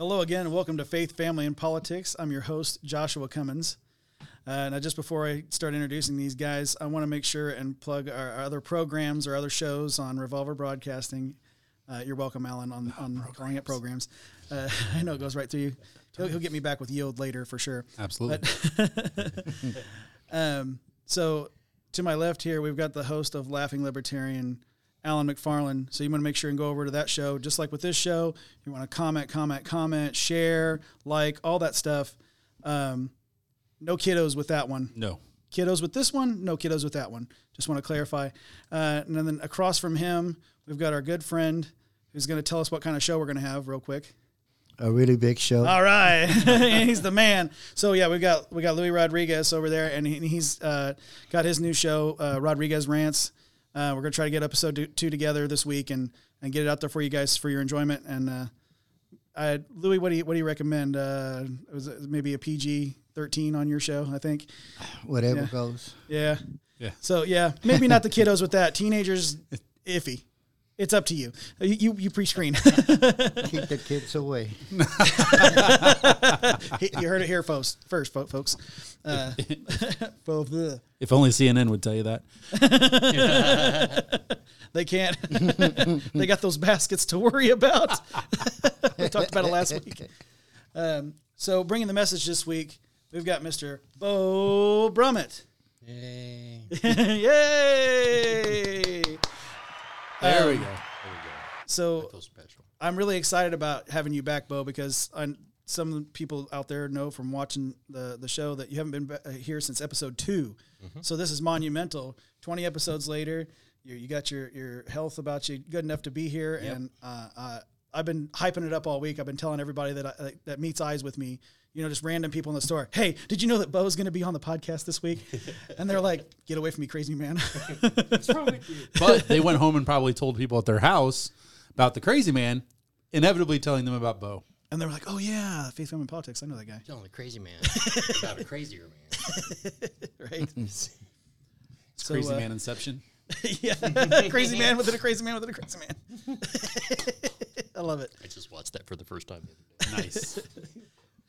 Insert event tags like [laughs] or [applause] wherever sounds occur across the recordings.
Hello again, and welcome to Faith, Family, and Politics. I'm your host, Joshua Cummins. Uh, now, just before I start introducing these guys, I want to make sure and plug our, our other programs or other shows on Revolver Broadcasting. Uh, you're welcome, Alan, on, on calling it programs. Uh, [laughs] I know it goes right through you. He'll, he'll get me back with yield later for sure. Absolutely. [laughs] Um, so to my left here, we've got the host of Laughing Libertarian, Alan McFarland. So you want to make sure and go over to that show, just like with this show. You want to comment, comment, comment, share, like, all that stuff. Um, no kiddos with that one. no. Kiddos with this one, no kiddos with that one. Just want to clarify. Uh, and then across from him, we've got our good friend who's going to tell us what kind of show we're going to have real quick. A really big show. All right, [laughs] he's the man. So yeah, we got we got Louis Rodriguez over there, and he, he's uh, got his new show, uh, Rodriguez Rants. Uh, we're gonna try to get episode two, two together this week and and get it out there for you guys for your enjoyment. And uh, I, Louis, what do you what do you recommend? Uh, was it maybe a PG thirteen on your show? I think. Whatever Yeah. goes. Yeah. Yeah. So yeah, maybe not the kiddos with that. Teenagers, [laughs] iffy. It's up to you. You you, you pre-screen. [laughs] Keep the kids away. [laughs] you heard it here, folks. First, fo- folks. Uh, [laughs] fo- If only CNN would tell you that. they can't. they got those baskets to worry about. we talked about it last week. Um, so, bringing the message this week, we've got Mr. Bo Brummett. Yay. Yay! There we Um, go. So, Feel special. I'm really excited about having you back, Bo, because I, some people out there know from watching the the show that you haven't been uh, here since episode 2 So this is monumental. Twenty episodes later, you you got your your health about you good enough to be here, and uh, uh, I've been hyping it up all week. I've been telling everybody that I, that meets eyes with me. You know, just random people in the store. Hey, did you know that Bo Bo's going to be on the podcast this week? [laughs] And they're like, "Get away from me, crazy man!" What's wrong with you? But they went home and probably told people at their house about the crazy man, inevitably telling them about Bo. and they're like, "Oh yeah, Faith, Family, Politics. I know that guy." Telling the crazy man [laughs] about a crazier man. [laughs] Right? It's So, crazy uh, man inception. yeah, crazy man within a crazy man within a crazy man. I love it. I just watched that for the first time. the other day. Nice.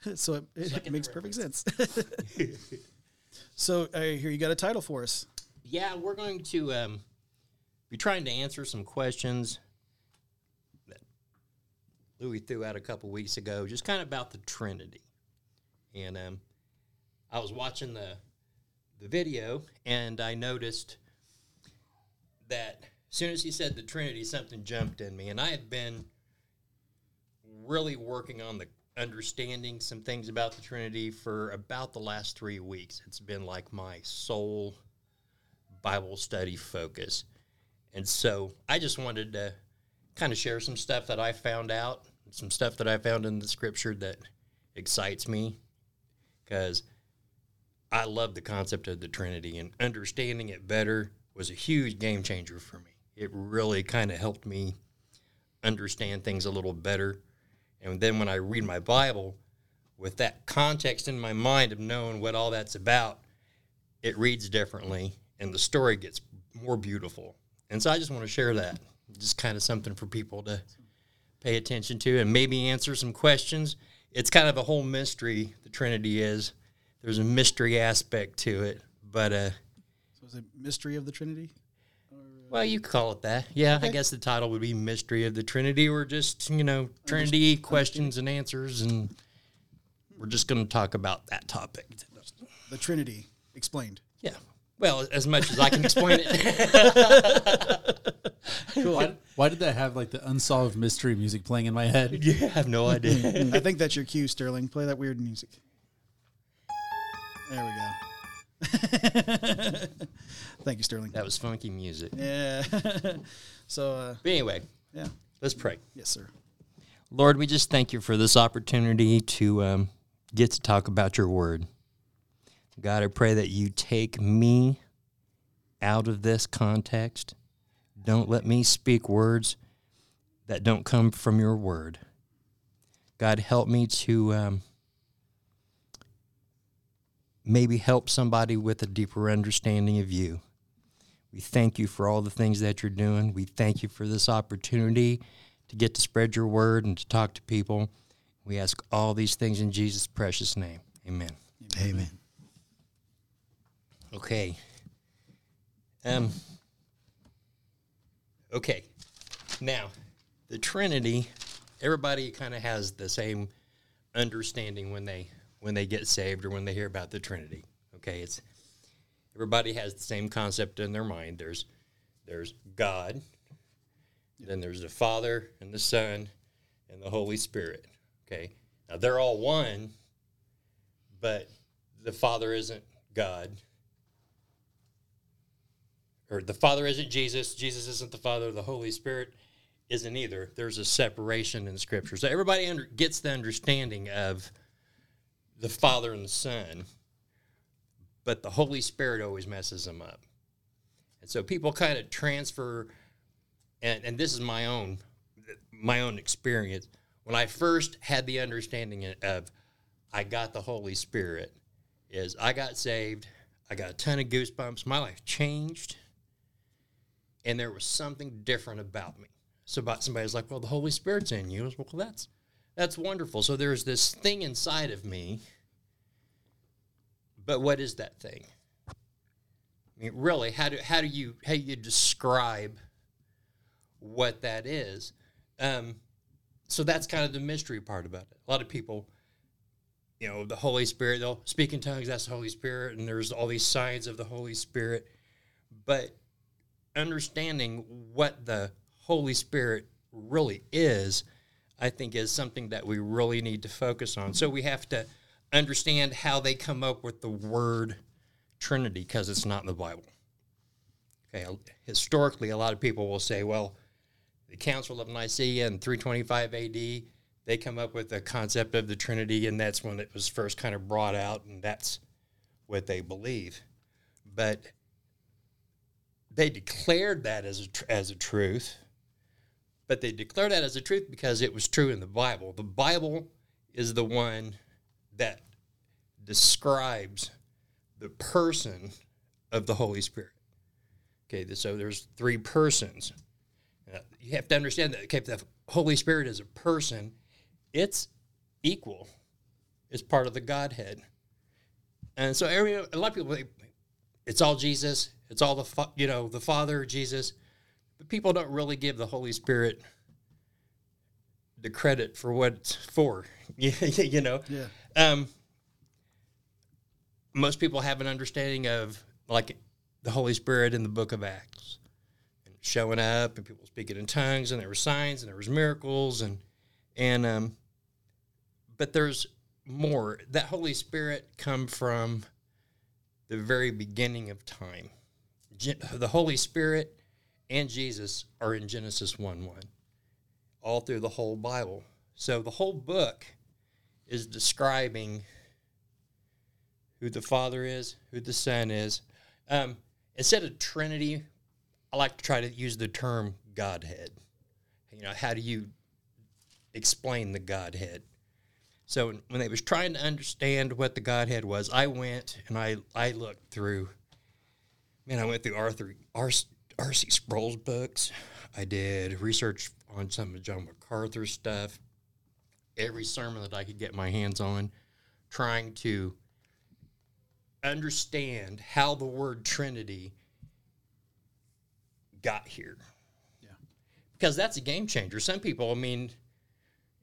[laughs] So it, it makes perfect sense. [laughs] so I hear you got a title for us. Yeah, we're going to um, be trying to answer some questions that Louis threw out a couple weeks ago, just kind of about the Trinity. And um, I was watching the the video, and I noticed that as soon as he said the Trinity, something jumped in me, and I had been really working on the understanding some things about the Trinity for about the last three weeks. It's been like my sole Bible study focus. And so I just wanted to kind of share some stuff that I found out, some stuff that I found in the scripture that excites me because I love the concept of the Trinity and understanding it better was a huge game changer for me. It really kind of helped me understand things a little better. And then when I read my Bible with that context in my mind of knowing what all that's about, it reads differently and the story gets more beautiful. And so I just want to share that. Just kind of something for people to pay attention to and maybe answer some questions. It's kind of a whole mystery, the Trinity is. There's a mystery aspect to it. But, uh, So is it Mystery of the Trinity? Well, you could call it that. Yeah, I guess the title would be Mystery of the Trinity or just, you know, Trinity questions and answers. And we're just going to talk about that topic. The Trinity explained. Yeah. Well, as much as I can explain it. [laughs] Why, [laughs] why did that have like the unsolved mystery music playing in my head? [laughs] yeah, I have no idea. I think that's your cue, Sterling. Play that weird music. There we go. [laughs] Thank you, Sterling. That was funky music. Yeah. [laughs] so, uh, But anyway, yeah. let's pray. Yes, sir. Lord, we just thank you for this opportunity to um, get to talk about your word. God, I pray that you take me out of this context. Don't let me speak words that don't come from your word. God, help me to um, maybe help somebody with a deeper understanding of you. We thank you for all the things that you're doing. We thank you for this opportunity to get to spread your word and to talk to people. We ask all these things in Jesus' precious name. Amen. Amen. Okay. Um. Okay. Now, the Trinity. Everybody kind of has the same understanding when they when they get saved or when they hear about the Trinity. Okay, it's everybody has the same concept in their mind. There's there's God, then there's the Father and the Son and the Holy Spirit. Okay, now they're all one, but the Father isn't God, or the Father isn't Jesus, Jesus isn't the Father, the Holy Spirit isn't either. There's a separation in Scripture. So everybody under, gets the understanding of the Father and the Son, but the Holy Spirit always messes them up. And so people kind of transfer, and, and this is my own my own experience. When I first had the understanding of I got the Holy Spirit, is I got saved, I got a ton of goosebumps, my life changed, and there was something different about me. So about somebody's like, well, the Holy Spirit's in you. Was, well, that's that's wonderful. So there's this thing inside of me. But what is that thing? I mean, really, how do how do you how do you describe what that is? Um, so that's kind of the mystery part about it. A lot of people, you know, the Holy Spirit, they'll speak in tongues, that's the Holy Spirit, and there's all these signs of the Holy Spirit. But understanding what the Holy Spirit really is, I think, is something that we really need to focus on. So we have to understand how they come up with the word Trinity because it's not in the Bible. Okay, historically, a lot of people will say, well, the Council of Nicaea in 325 AD, they come up with the concept of the Trinity, and that's when it was first kind of brought out, and that's what they believe. But they declared that as a, as a truth, but they declare that as a truth because it was true in the Bible. The Bible is the one that describes the person of the Holy Spirit. Okay, so there's three persons. Uh, you have to understand that okay, the Holy Spirit is a person, it's equal. It's part of the Godhead. And so a lot of people it's all Jesus. It's all the you know the Father Jesus, but people don't really give the Holy Spirit the credit for what it's for. [laughs] you know. Yeah. Um, most people have an understanding of like the Holy Spirit in the Book of Acts, and showing up, and people speaking in tongues, and there were signs, and there was miracles, and and um, but there's more. That Holy Spirit come from the very beginning of time. The Holy Spirit and Jesus are in Genesis 1 1, all through the whole Bible. So the whole book is describing who the Father is, who the Son is. Um, instead of Trinity, I like to try to use the term Godhead. You know, how do you explain the Godhead? So when they was trying to understand what the Godhead was, I went and I, I looked through. Man, I went through Arthur R.C. Sproul's books. I did research on some of John MacArthur stuff. Every sermon that I could get my hands on, trying to understand how the word Trinity got here. Yeah. Because that's a game changer. Some people, I mean,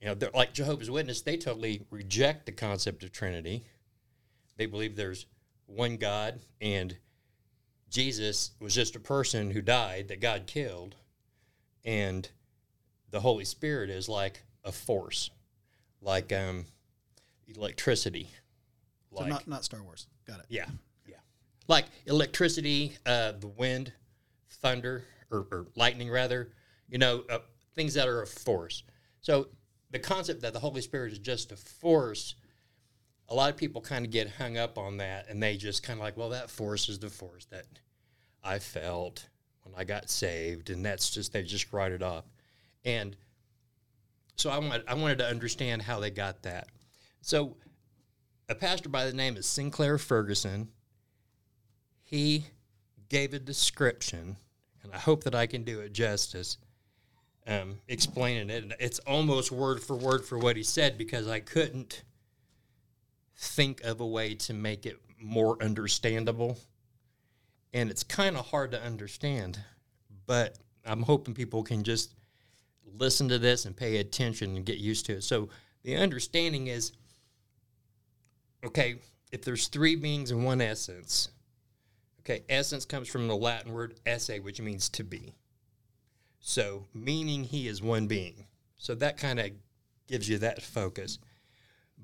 you know, they're like Jehovah's Witness, they totally reject the concept of Trinity. They believe there's one God and Jesus was just a person who died that God killed, and the Holy Spirit is like a force, like um, electricity. So not not Star Wars. Got it. Yeah, yeah. Like electricity, uh, the wind, thunder, or, or lightning, rather. You know, uh, things that are a force. So the concept that the Holy Spirit is just a force, a lot of people kind of get hung up on that, and they just kind of like, well, that force is the force that I felt when I got saved, and that's just they just write it off. And so I wanted I wanted to understand how they got that. So a pastor by the name of Sinclair Ferguson, he gave a description, and I hope that I can do it justice, um, explaining it. And it's almost word for word for what he said because I couldn't think of a way to make it more understandable. And it's kind of hard to understand, but I'm hoping people can just listen to this and pay attention and get used to it. So the understanding is okay, if there's three beings and one essence, okay, essence comes from the Latin word esse, which means to be. So, meaning he is one being. So that kind of gives you that focus.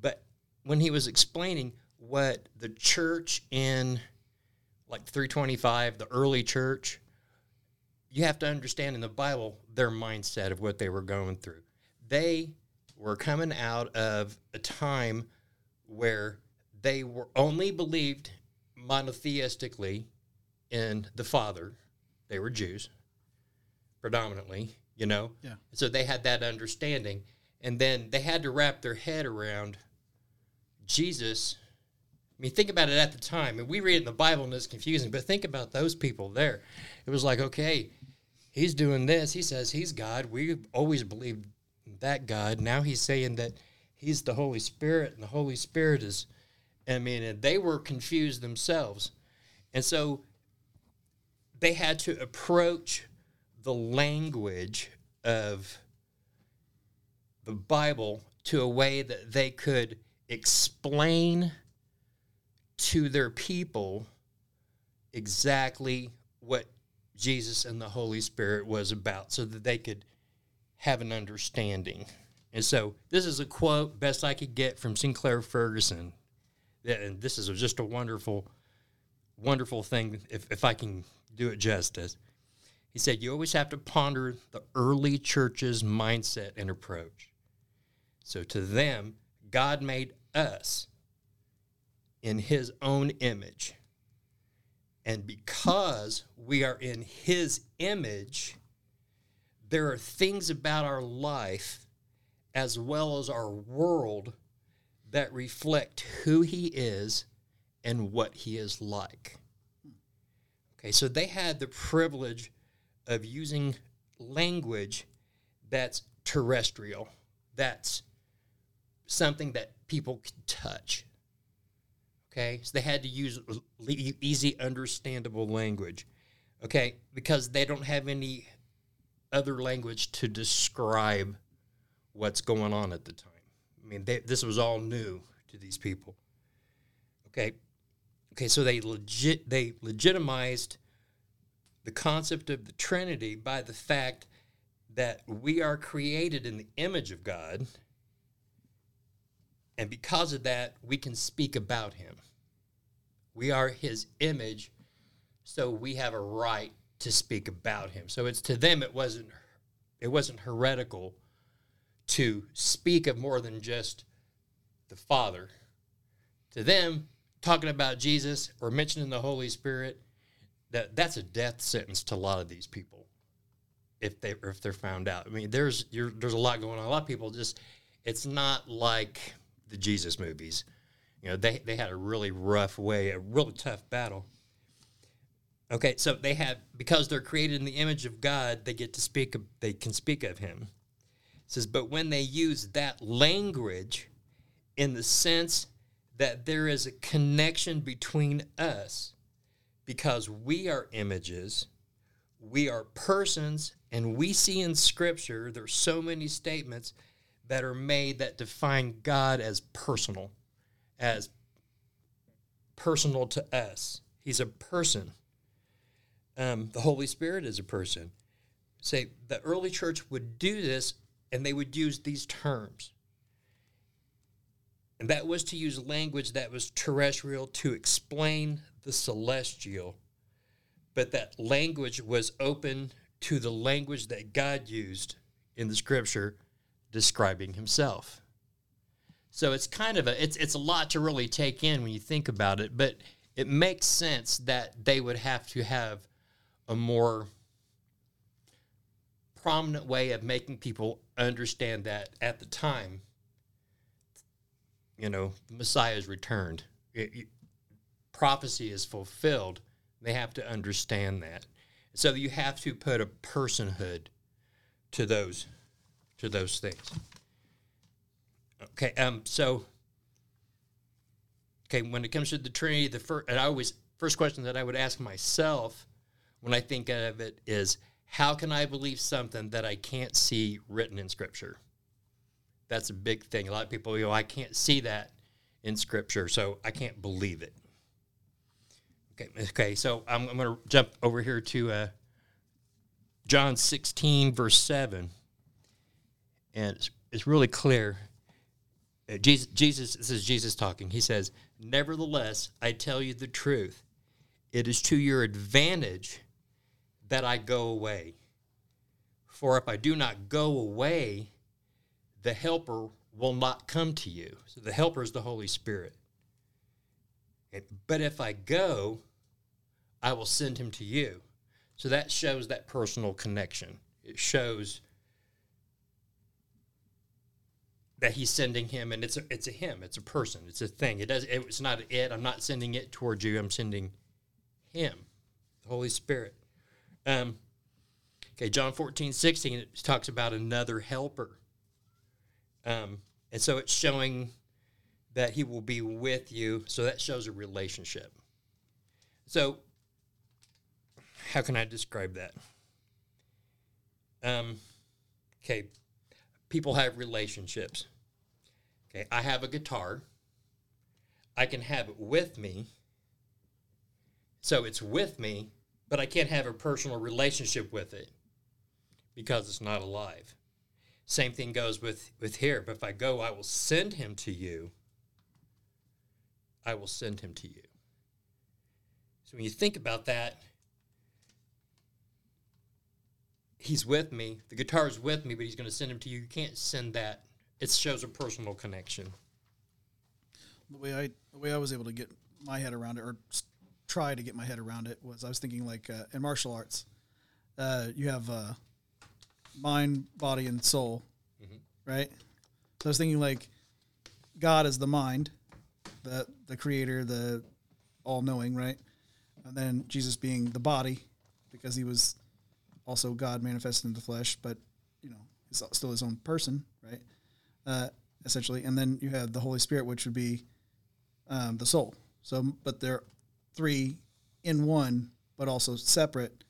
But when he was explaining what the church in like 325, the early church, you have to understand in the Bible their mindset of what they were going through. They were coming out of a time where they were only believed monotheistically in the Father. They were Jews predominantly, you know. Yeah. So they had that understanding, and then they had to wrap their head around Jesus. I mean, think about it at the time, and we read it in the Bible and it's confusing. But think about those people there. It was like, okay, he's doing this. He says he's God. We always believed that God. Now he's saying that he's the Holy Spirit, and the Holy Spirit is. I mean, they were confused themselves, and so they had to approach the language of the Bible to a way that they could explain to their people exactly what Jesus and the Holy Spirit was about so that they could have an understanding. And so this is a quote, best I could get from Sinclair Ferguson. And this is just a wonderful, wonderful thing if, if I can do it justice. He said, You always have to ponder the early church's mindset and approach. So to them, God made us in his own image. And because we are in his image, there are things about our life as well as our world that reflect who he is and what he is like. Okay, so they had the privilege of using language that's terrestrial, that's something that people can touch. Okay, so they had to use easy, understandable language. Okay, because they don't have any other language to describe what's going on at the time. I mean, they, this was all new to these people. Okay, okay, so they legit they legitimized the concept of the Trinity by the fact that we are created in the image of God, and because of that, we can speak about Him. We are His image, so we have a right to speak about Him. So it's to them it wasn't it wasn't heretical to speak of more than just the Father. To them, talking about Jesus or mentioning the Holy Spirit, that that's a death sentence to a lot of these people if they if they're found out. I mean, there's there's a lot going on. A lot of people just it's not like the Jesus movies. You know, they they had a really rough way, a really tough battle. Okay, so they have because they're created in the image of God, they get to speak. Of, they can speak of Him. It says, but when they use that language in the sense that there is a connection between us, because we are images, we are persons, and we see in Scripture there's so many statements that are made that define God as personal, as personal to us. He's a person. Um, the Holy Spirit is a person. Say the early church would do this, and they would use these terms. And that was to use language that was terrestrial to explain the celestial, but that language was open to the language that God used in the scripture describing himself. So it's kind of a it's it's a lot to really take in when you think about it, but it makes sense that they would have to have a more prominent way of making people understand that at the time you know the messiah is returned. It- it- prophecy is fulfilled. They have to understand that. So you have to put a personhood to those to those things. Okay, um, so okay, when it comes to the Trinity, the first, and I always first question that I would ask myself when I think of it is, how can I believe something that I can't see written in Scripture? That's a big thing. A lot of people go, I can't see that in Scripture, so I can't believe it. Okay, okay. So I'm, I'm going to jump over here to uh, John 16, verse 7. And it's, it's really clear. Uh, Jesus, Jesus, this is Jesus talking. He says, Nevertheless, I tell you the truth. It is to your advantage that I go away. For if I do not go away, the Helper will not come to you. So the Helper is the Holy Spirit. But if I go, I will send him to you. So that shows that personal connection. It shows that he's sending him, and it's a, it's a him, it's a person, it's a thing. It does. It's not it. I'm not sending it towards you. I'm sending him, the Holy Spirit. Um, okay, John 14, 16, it talks about another helper. Um, and so it's showing that he will be with you. So that shows a relationship. So, how can I describe that? Um, okay, people have relationships. Okay, I have a guitar. I can have it with me. So it's with me, but I can't have a personal relationship with it because it's not alive. Same thing goes with, with here. But if I go, I will send him to you. I will send him to you. So when you think about that, he's with me. The guitar is with me, but he's going to send him to you. You can't send that. It shows a personal connection. the way I the way I was able to get my head around it, or try to get my head around it, was I was thinking like uh, in martial arts, uh, you have uh, mind, body, and soul, right? So I was thinking like God is the mind, the the creator, the all knowing, right? And then Jesus being the body, because he was also God manifested in the flesh, but you know, he's still his own person? Uh, essentially, and then you have the Holy Spirit, which would be um, the soul. So, but they're three in one, but also separate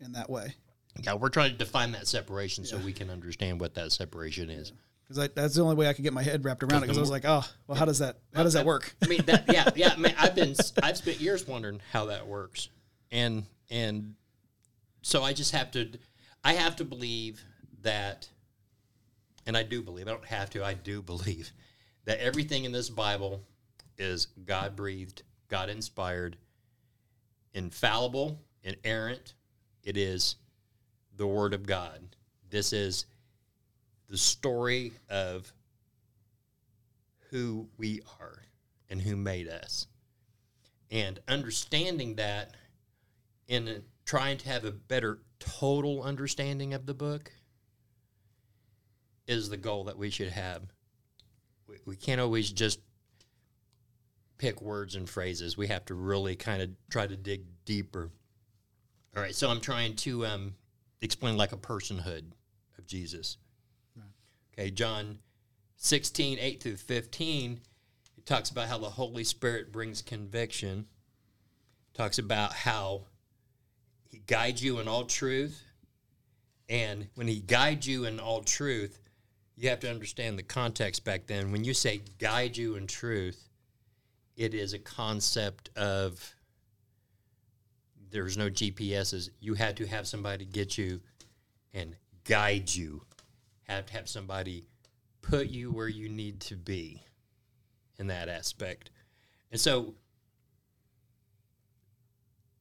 in that way. Yeah, we're trying to define that separation so we can understand what that separation is. Because that's the only way I could get my head wrapped around it. Because I was like, oh, well, how does that how does that work? I mean, that, yeah, [laughs] yeah. I mean, I've been, I've spent years wondering how that works, and and so I just have to, I have to believe that, and I do believe. I don't have to. I do believe [laughs] that everything in this Bible is God breathed, God inspired, infallible, inerrant. It is the Word of God. This is the story of who we are and who made us. And understanding that in a- trying to have a better total understanding of the book is the goal that we should have. We, we can't always just pick words and phrases. We have to really kind of try to dig deeper. All right, so I'm trying to um, explain like a personhood of Jesus. Okay, John 16, 8 through 15, it talks about how the Holy Spirit brings conviction. Talks about how he guides you in all truth. And when he guides you in all truth, you have to understand the context back then. When you say guide you in truth, it is a concept of there's no GPSs. You had to have somebody get you and guide you. Have to have somebody put you where you need to be in that aspect. And so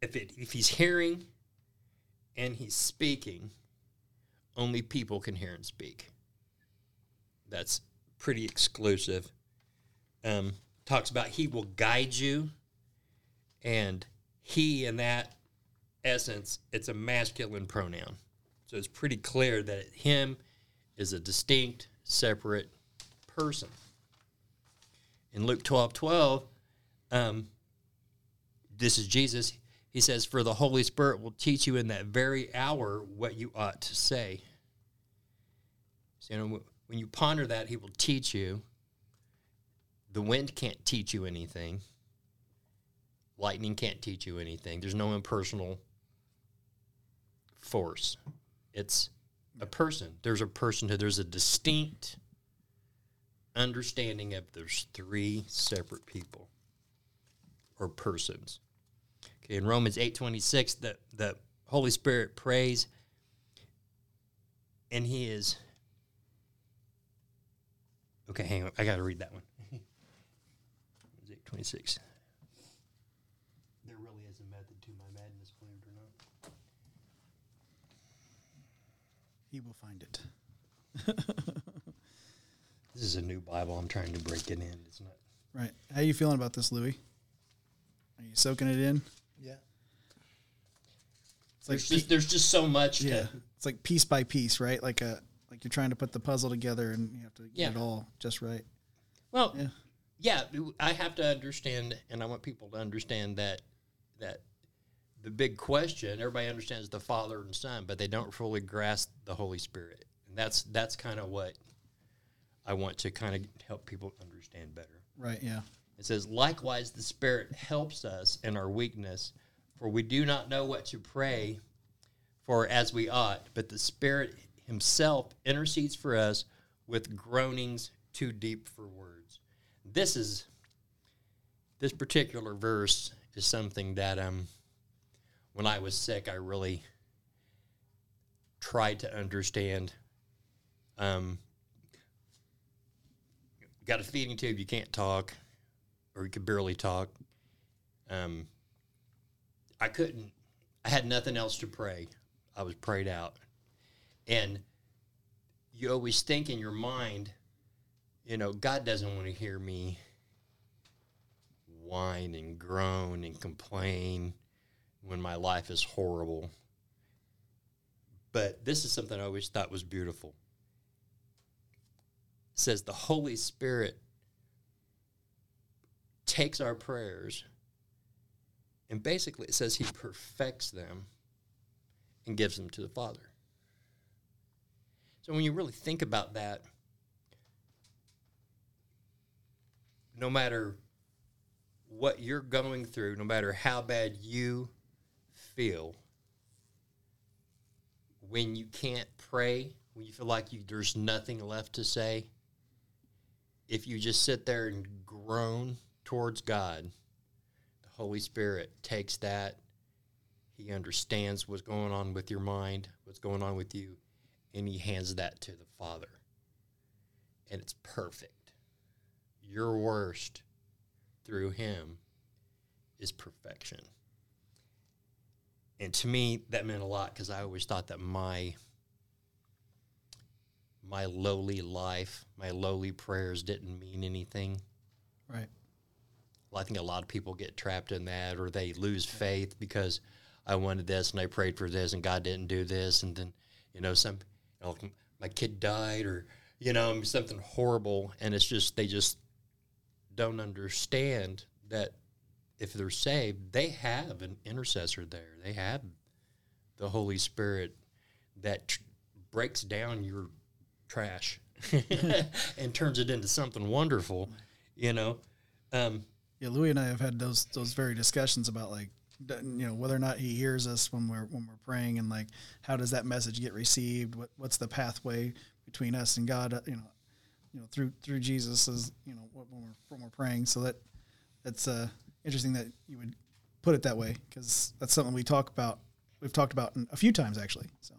if it if he's hearing and he's speaking, only people can hear and speak. That's pretty exclusive. Um, talks about he will guide you, and he in that essence, it's a masculine pronoun. So it's pretty clear that him is a distinct, separate person. In Luke 12 12, um, this is Jesus. He says, For the Holy Spirit will teach you in that very hour what you ought to say. So, you know, when you ponder that, He will teach you. The wind can't teach you anything. Lightning can't teach you anything. There's no impersonal force. It's a person. There's a personhood. There's a distinct understanding of there's three separate people or persons. Okay, in Romans 8:26, the, the Holy Spirit prays and he is Okay, hang on. I got to read that one. [laughs] Romans 8:26. There really is a method to my madness, believe it or not. He will find it. [laughs] This is a new Bible. I'm trying to break it in. It's not. Right. How are you feeling about this, Louis? Are you soaking it in? Yeah. It's like There's just, there's just so much. yeah, To, it's like piece by piece, right? Like a like you're trying to put the puzzle together, and you have to get it all just right. well, Yeah. yeah, I have to understand, and I want people to understand that that the big question everybody understands the Father and Son, but they don't fully grasp the Holy Spirit, and that's that's kind of what I want to kind of help people understand better. Right. Yeah. It says, likewise, the Spirit helps us in our weakness, for we do not know what to pray for as we ought, but the Spirit Himself intercedes for us with groanings too deep for words. This is this particular verse is something that um when I was sick I really tried to understand. Um, got a feeding tube, you can't talk, or you could barely talk. Um, I couldn't. I had nothing else to pray. I was prayed out, and you always think in your mind, you know, God doesn't want to hear me whine and groan and complain when my life is horrible. But this is something I always thought was beautiful. It says the Holy Spirit takes our prayers and basically it says he perfects them and gives them to the Father. So when you really think about that, no matter what you're going through, no matter how bad you feel, when you can't pray, when you feel like you, there's nothing left to say, if you just sit there and groan towards God, the Holy Spirit takes that. He understands what's going on with your mind, what's going on with you, and he hands that to the Father. And it's perfect. Your worst through him is perfection. And to me, that meant a lot because I always thought that my my lowly life, my lowly prayers didn't mean anything. Right. Well, I think a lot of people get trapped in that or they lose faith because I wanted this and I prayed for this and God didn't do this and then you know some you know, my kid died or you know something horrible. And it's just they just don't understand that if they're saved they have an intercessor there. They have the Holy Spirit that tr- breaks down your trash [laughs] and turns it into something wonderful you know? Um, Yeah, Louis and I have had those those very discussions about like you know whether or not he hears us when we're when we're praying and like how does that message get received? What what's the pathway between us and God? uh, You know, you know through through Jesus as you know when we're when we're praying. So that that's uh, interesting that you would put it that way because that's something we talk about. We've talked about a few times actually. So.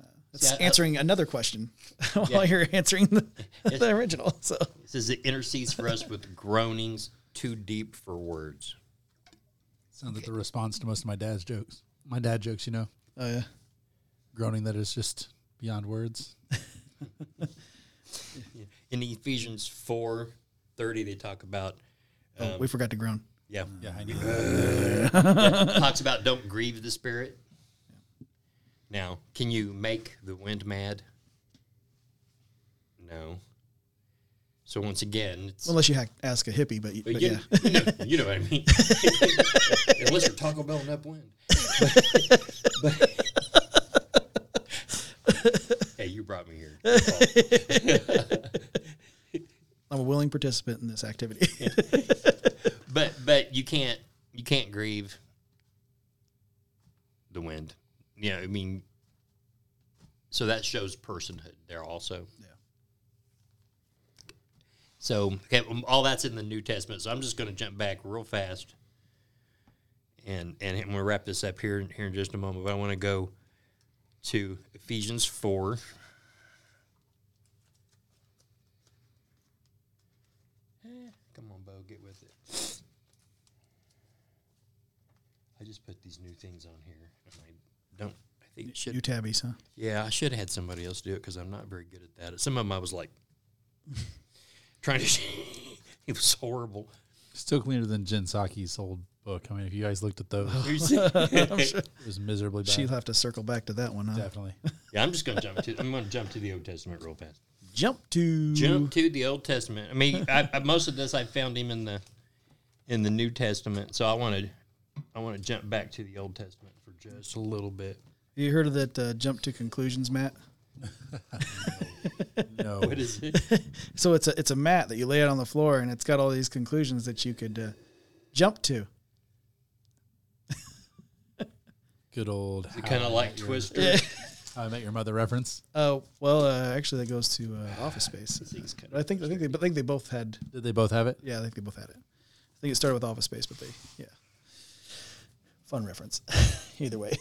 uh, That's I- I- answering another question [laughs] while Yeah. you're answering the, [laughs] the original. So It says it intercedes for us with groanings too deep for words. Sounds like the response to most of my dad's jokes. My dad jokes, you know, oh yeah, groaning that is just beyond words. [laughs] In Ephesians four thirty, they talk about oh, um, we forgot to groan. yeah, Yeah, I knew. [laughs] talks about don't grieve the spirit. Now, can you make the wind mad? No. So once again, it's Unless you ha- ask a hippie, but, But but yeah. you, know, you know what I mean. [laughs] Unless you're Taco Bell and upwind. But, [laughs] hey, Hey, you brought me here. [laughs] I'm a willing participant in this activity. but but you can't you can't grieve the wind. You know, I mean, so that shows personhood there also. Yeah. So okay, um, all that's in the New Testament. So I'm just going to jump back real fast, and and I'm going to wrap this up here here in just a moment. But I want to go to Ephesians four. Eh, Come on, Bo, get with it. I just put these new things on here, and I don't. I think it should. you tabbies, huh? Yeah, I should have had somebody else do it because I'm not very good at that. Some of them I was like trying to. [laughs] it was horrible. Still cleaner than Jen Psaki's old book. I mean, if you guys looked at those, [laughs] [laughs] I'm it was miserably bad. she'll have to circle back to that one. Huh? Definitely. yeah, I'm just gonna jump to. I'm gonna jump to the Old Testament real fast. Jump to Jump to the Old Testament. I mean, I, I, most of this I found him in the in the New Testament, so I wanted I want to jump back to the Old Testament for just a little bit. You heard of that uh, jump to conclusions, mat? [laughs] No. What is it? [laughs] So it's a it's a mat that you lay out on the floor, and it's got all these conclusions that you could uh, jump to. [laughs] Good old. kind of like Twister. How I Met Your Mother reference. Oh well, uh, actually, that goes to uh, Office Space. Things kinda- I think I think they, I think they both had. Did they both have it? Yeah, I think they both had it. I think it started with Office Space, but they yeah. Fun reference. Either way.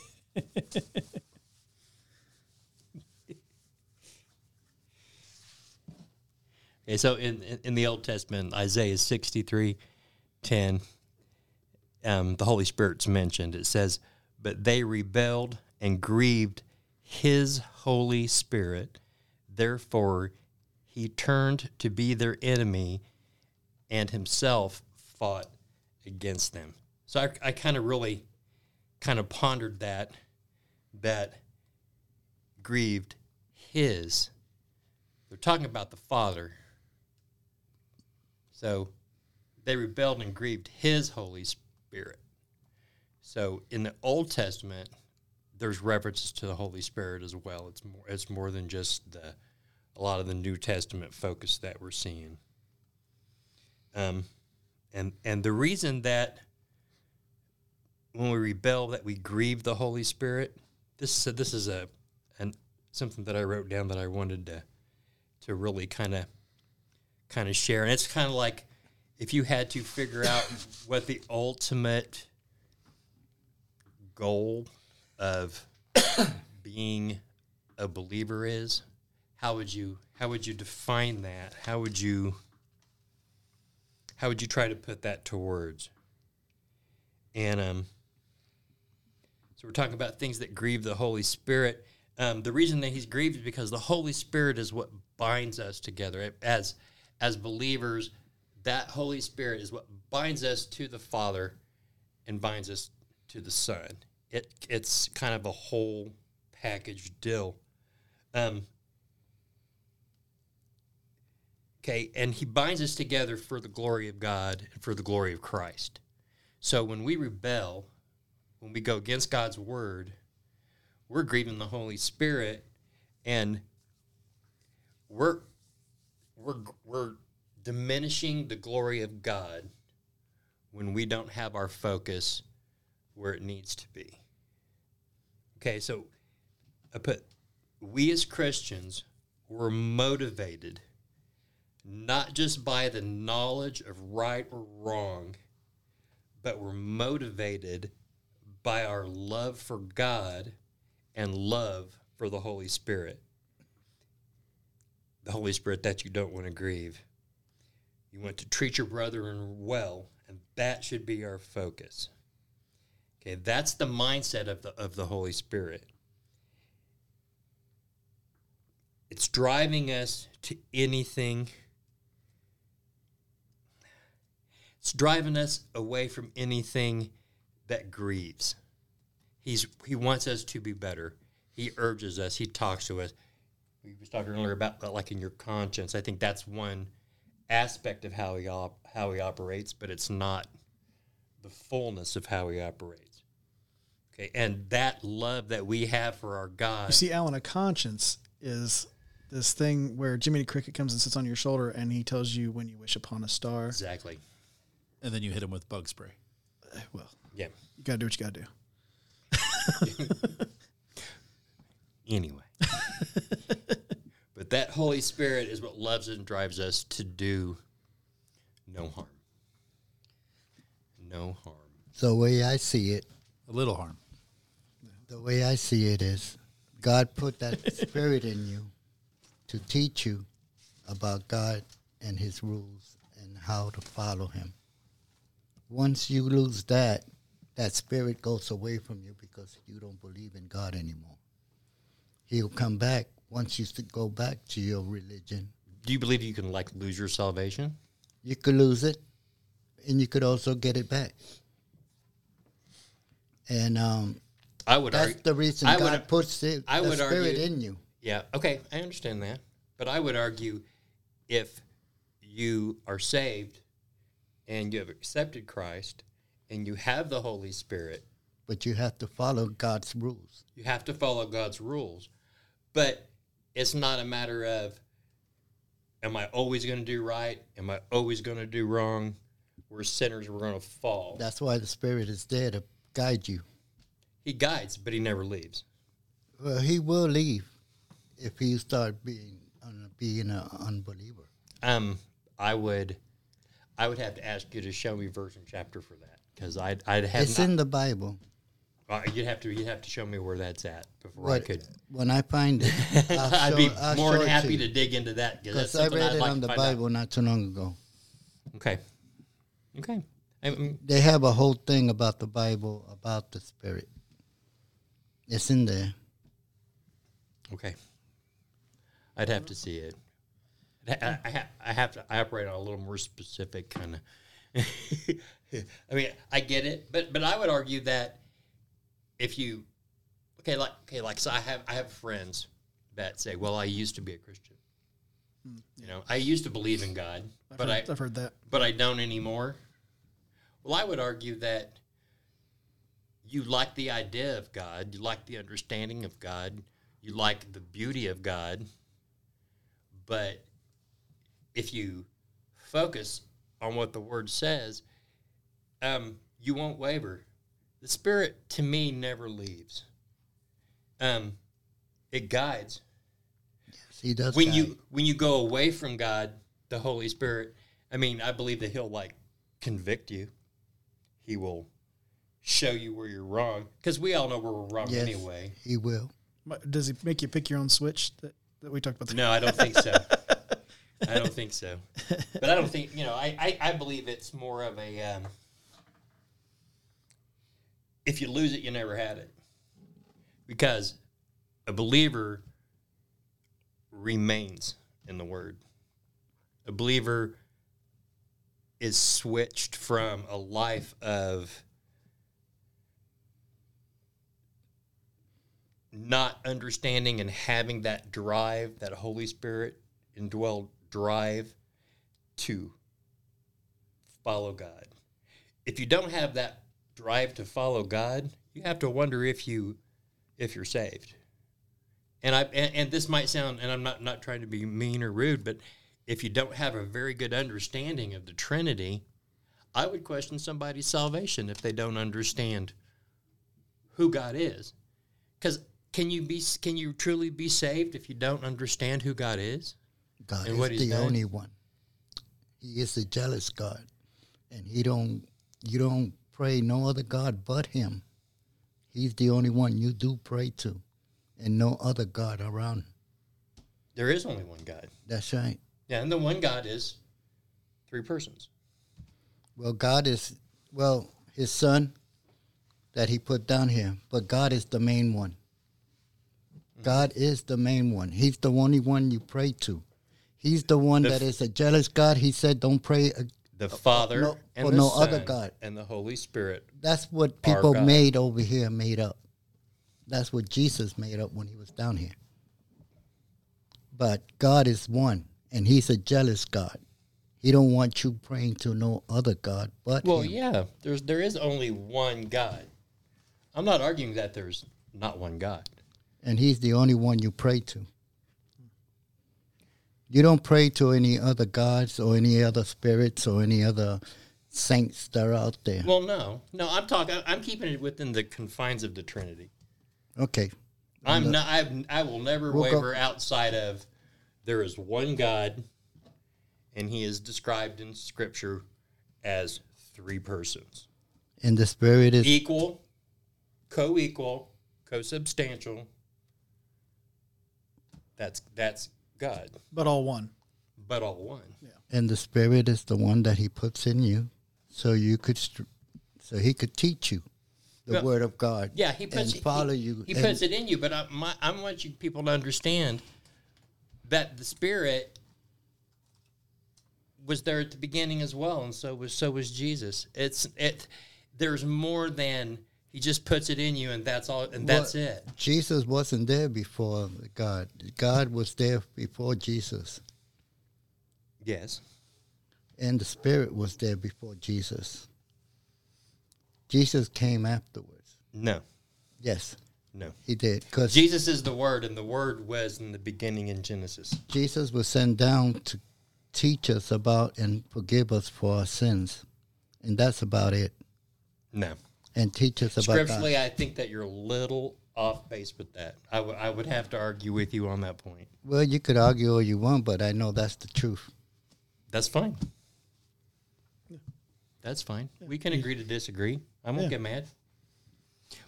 Okay, so in, in the Old Testament, Isaiah sixty three, ten, um, the Holy Spirit's mentioned. It says, "But they rebelled and grieved His Holy Spirit. Therefore, He turned to be their enemy, and Himself fought against them." So I, I kind of really, kind of pondered that, that grieved His. They're talking about the Father. So they rebelled and grieved his Holy Spirit. So in the Old Testament, there's references to the Holy Spirit as well. It's more it's more than just the a lot of the New Testament focus that we're seeing. Um, and and the reason that when we rebel that we grieve the Holy Spirit, this this is a an something that I wrote down that I wanted to to really kind of kind of share. And it's kind of like if you had to figure out what the ultimate goal of being a believer is, how would you how would you define that? How would you how would you try to put that to words? And um, so we're talking about things that grieve the Holy Spirit. Um, the reason that he's grieved is because the Holy Spirit is what binds us together as as believers. That Holy Spirit is what binds us to the Father and binds us to the Son. It it's kind of a whole package deal. Um, okay, and he binds us together for the glory of God and for the glory of Christ. So when we rebel, when we go against God's word, we're grieving the Holy Spirit, and we're we're we're diminishing the glory of God when we don't have our focus where it needs to be. Okay, so I put we as Christians were motivated not just by the knowledge of right or wrong, but we're motivated by our love for God and love for the Holy Spirit. The Holy Spirit that you don't want to grieve. You want to treat your brethren well, and that should be our focus. Okay, that's the mindset of the of the Holy Spirit. It's driving us to anything. It's driving us away from anything that grieves. He's he wants us to be better. He urges us. He talks to us. We was talking earlier about, about like in your conscience. I think that's one aspect of how he op- how he operates, but it's not the fullness of how he operates. Okay, and that love that we have for our God. You see, Alan, a conscience is this thing where Jiminy Cricket comes and sits on your shoulder and he tells you when you wish upon a star. Exactly. And then you hit him with bug spray. Eh, Well, Yeah. you gotta do what you gotta do. [laughs] Anyway. [laughs] but that Holy Spirit is what loves and drives us to do no harm. No harm. So the way I see it, A little harm. the way I see it is, God put that [laughs] spirit in you to teach you about God and His rules and how to follow Him. Once you lose that, that spirit goes away from you because you don't believe in God anymore. He'll come back once you s- go back to your religion. Do you believe you can like lose your salvation? You could lose it, and you could also get it back. And um, I would that's argue. the reason I God would- puts it, I the would spirit argue- in you. Yeah. Okay. I understand that. But I would argue if you are saved and you have accepted Christ and you have the Holy Spirit, But you have to follow God's rules. you have to follow God's rules. But it's not a matter of, am I always going to do right? Am I always going to do wrong? We're sinners. We're going to fall. That's why the Spirit is there to guide you. he guides, but he never leaves. Well, He will leave if you start being being an unbeliever. Um, I would, I would have to ask you to show me verse and chapter for that because I'd, I'd have. It's not- in the Bible. Uh, you'd have to you'd have to show me where that's at before I could. when I find it, [laughs] I'll I'd be I'll more than happy to dig into that because I read I'd it like on the find out. Bible not too long ago. Okay. Okay. I mean, They have a whole thing about the Bible about the Spirit. It's in there. okay. I'd have to see it. I, I, I I have to. I operate on a little more specific kind of. [laughs] I mean, I get it, but but I would argue that if you, okay, like okay, like so, I have I have friends that say, well, I used to be a Christian. You know, I used to believe in God, I've, but heard, I I've heard that. but I don't anymore. Well, I would argue that you like the idea of God, you like the understanding of God, you like the beauty of God, but if you focus on what the Word says, um, you won't waver. The Spirit, to me, never leaves. Um, it guides He does. when guide. you when you go away from God, the Holy Spirit, I mean, I believe that He'll like convict you. He will show you where you're wrong because we all know where we're wrong Yes. anyway. he will. But Does he make you pick your own switch that, that we talked about? No, I don't think so. [laughs] I don't think so. But I don't think you know. I I, I believe it's more of a um, if you lose it, you never had it, because a believer remains in the Word. A believer is switched from a life of not understanding and having that drive, that Holy Spirit indwelled drive to follow God. If you don't have that drive to follow God, you have to wonder if you if you're saved. And I and, and this might sound and I'm not not trying to be mean or rude, but if you don't have a very good understanding of the Trinity, I would question somebody's salvation if they don't understand who God is. Cuz can you be can you truly be saved if you don't understand who God is? God And is the done? only one. He is a jealous God, and he don't. You don't pray no other God but Him. He's the only one you do pray to, and no other God around. There is only one God. That's right. Yeah, and the one God is three persons. Well, God is well His Son that He put down here, but God is the main one. Mm. God is the main one. He's the only one you pray to. He's the one that is a jealous God. He said, "Don't pray." The uh, uh, Father no- and the no Son other God. and the Holy Spirit. That's what people made over here, made up. That's what Jesus made up when he was down here. But God is one, and He's a jealous God. He don't want you praying to no other God but Well, Him. yeah, there's there is only one God. I'm not arguing that there's not one God. And He's the only one you pray to. You don't pray to any other gods or any other spirits or any other saints that are out there. Well, no, no. I'm talking. I'm keeping it within the confines of the Trinity. Okay. I'm not. I, I will never We'll go- waver outside of. There is one God, and He is described in Scripture as three persons, And the spirit is equal, co-equal, co-substantial. That's that's God, but all one. but all one. Yeah. and the spirit is the one that he puts in you so you could str- so he could teach you the Yeah. word of God. Yeah, he puts and follow he, you. He puts it in you, but I, my, I want you people to understand that the Spirit was there at the beginning as well, and so was so was Jesus. It's it. There's more than he just puts it in you, and that's all, and that's Well, it. Jesus wasn't there before God. God was there before Jesus. Yes. And the spirit was there before Jesus. Jesus came afterwards. No. Yes, No. he did. Because Jesus is the Word, and the Word was in the beginning in Genesis. Jesus was sent down to teach us about and forgive us for our sins. And that's about it. No. And teach us about God. Scripturally, I think that you're a little off base with that. I would- have to argue with you on that point. Well, you could argue all you want, but I know that's the truth. That's fine. That's fine. We can agree to disagree. I won't Yeah. get mad.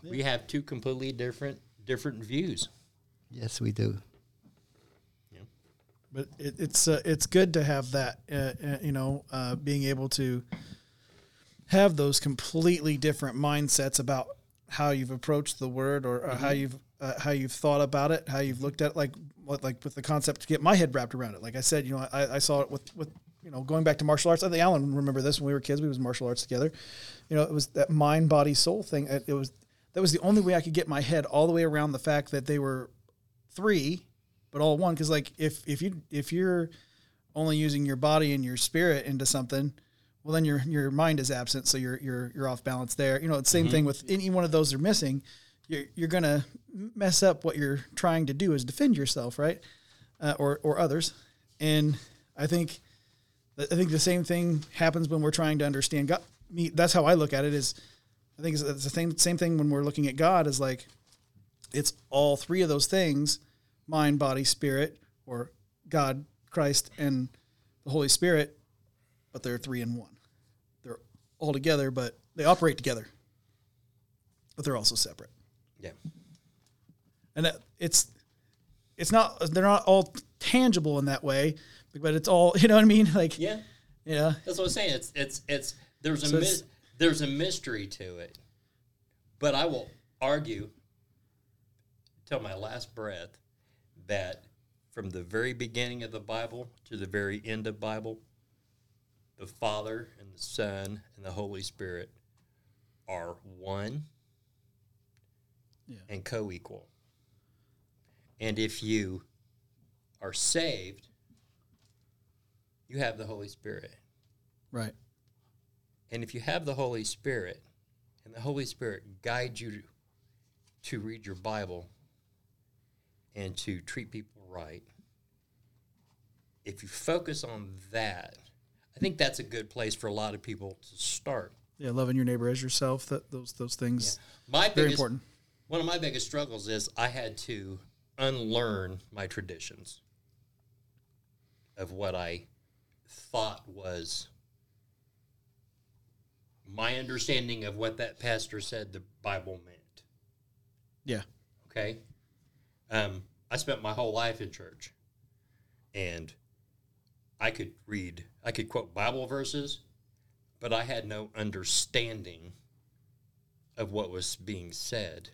We have two completely different different views. Yes, we do. Yeah. But it, it's uh, it's good to have that, uh, uh, you know, uh, being able to have those completely different mindsets about how you've approached the word or, or how you've uh, how you've thought about it, how you've looked at it, like what like with the concept to get my head wrapped around it. Like I said, you know, I, I saw it with with you know going back to martial arts. I think Alan remember this when we were kids. We was martial arts together. You know, it was that mind body soul thing. It, it was that was the only way I could get my head all the way around the fact that they were three but all one because like if if you if you're only using your body and your spirit into something well then your your mind is absent so you're you're you're off balance there. You know it's the same thing with any one of those are missing. You're, you're gonna mess up what you're trying to do is defend yourself right? Uh, or or others. And i think i think the same thing happens when we're trying to understand god. Me that's how i look at it is i think it's, it's the same same thing when we're looking at god is like it's all three of those things mind, body, spirit, or God, Christ, and the Holy Spirit, but they're three in one. All together, but they operate together, but they're also separate. Yeah. And that- it's it's not they're not all tangible in that way, but it's all [laughs] you know what I mean. Like Yeah. yeah, That's what I'm saying. It's it's it's there's a So mis- there's a mystery to it. But I will argue till my last breath that from the very beginning of the Bible to the very end of Bible, the Father and the Son and the Holy Spirit are one Yeah. and co-equal. And if you are saved, you have the Holy Spirit. right. And if you have the Holy Spirit, and the Holy Spirit guides you to read your Bible and to treat people right, if you focus on that, I think that's a good place for a lot of people to start. Yeah, loving your neighbor as yourself. That those those things My very biggest, important. one of my biggest struggles is I had to unlearn my traditions of what I thought was my understanding of what that pastor said the Bible meant. Yeah, Okay. Um, I spent my whole life in church and I could read, I could quote Bible verses, but I had no understanding of what was being said.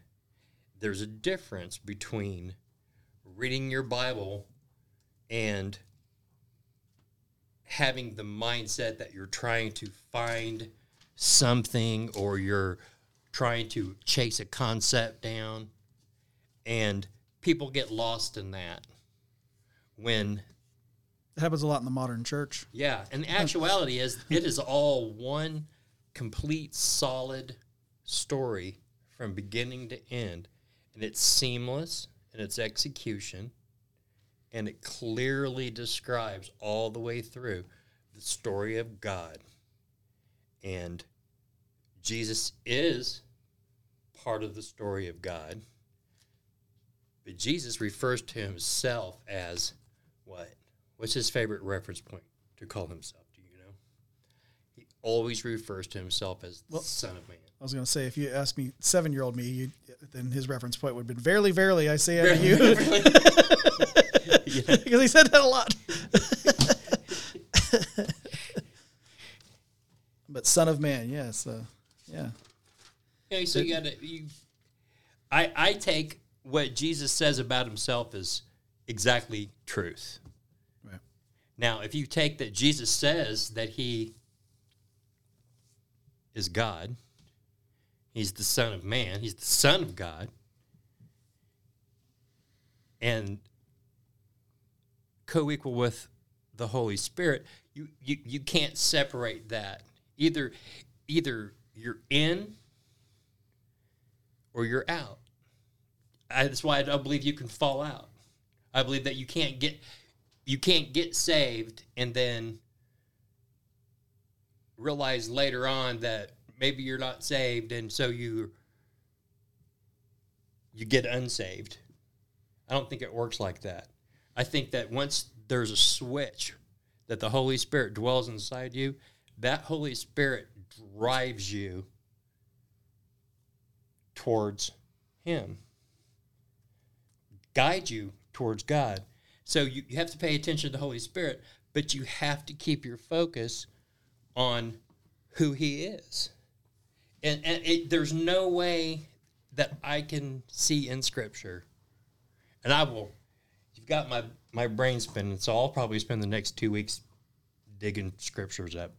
There's a difference between reading your Bible and having the mindset that you're trying to find something or you're trying to chase a concept down and people get lost in that when it happens a lot in the modern church. yeah and the actuality is [laughs] it is all one complete solid story from beginning to end and it's seamless in its execution and it clearly describes all the way through the story of God. And Jesus is part of the story of God. But Jesus refers to himself as what? What's his favorite reference point to call himself? Do you know? He always refers to himself as the Son of Man. I was going to say, if you asked me seven year old me, you, then his reference point would have been, Verily, verily, I say unto you. [laughs] [laughs] Because he said that a lot. [laughs] but Son of Man, yes. Uh, yeah. Yeah, so you gotta you I I take what Jesus says about himself as exactly truth. Now, if you take that Jesus says that he is God, he's the Son of Man, he's the Son of God, and co equal with the Holy Spirit, you, you, you can't separate that. Either either you're in or you're out. I, that's why I don't believe you can fall out. I believe that you can't get you can't get saved and then realize later on that maybe you're not saved and so you you get unsaved. I don't think it works like that. I think that once there's a switch that the Holy Spirit dwells inside you, that Holy Spirit drives you towards Him, guide you towards God. So you, you have to pay attention to the Holy Spirit, but you have to keep your focus on who He is. And, and it, there's no way that I can see in Scripture, and I will. You've got my my brain spinning, so I'll probably spend the next two weeks digging scriptures up,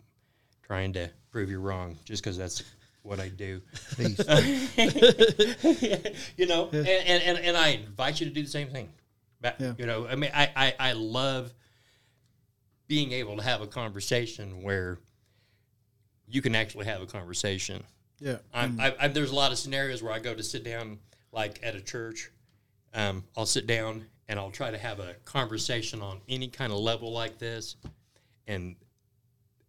trying to prove you wrong, just because that's what I do. [laughs] You know, and, and, and, and I invite you to do the same thing. But, Yeah. You know, I mean, I, I, I love being able to have a conversation where you can actually have a conversation. Yeah. I'm, I, I, there's a lot of scenarios where I go to sit down, like at a church. Um, I'll sit down and I'll try to have a conversation on any kind of level like this, and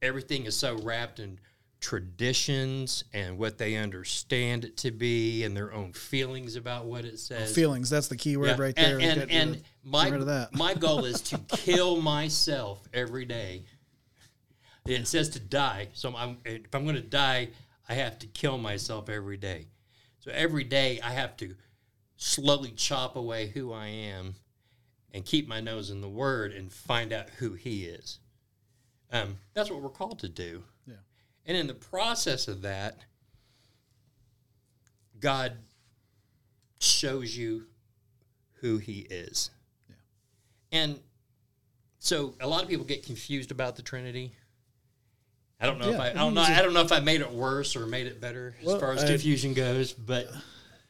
everything is so wrapped in traditions and what they understand it to be, and their own feelings about what it says. Feelings. That's the key word Yeah, right there. And, and, and get my my goal is to [laughs] kill myself every day. It says to die, so I'm, if I'm going to die, I have to kill myself every day. So every day I have to slowly chop away who I am, and keep my nose in the Word and find out who He is. Um, that's what we're called to do. Yeah. And in the process of that, God shows you who He is. Yeah. And so a lot of people get confused about the Trinity. I don't know if I, I don't know. I don't know if I made it worse or made it better as Well, far as I- confusion goes, but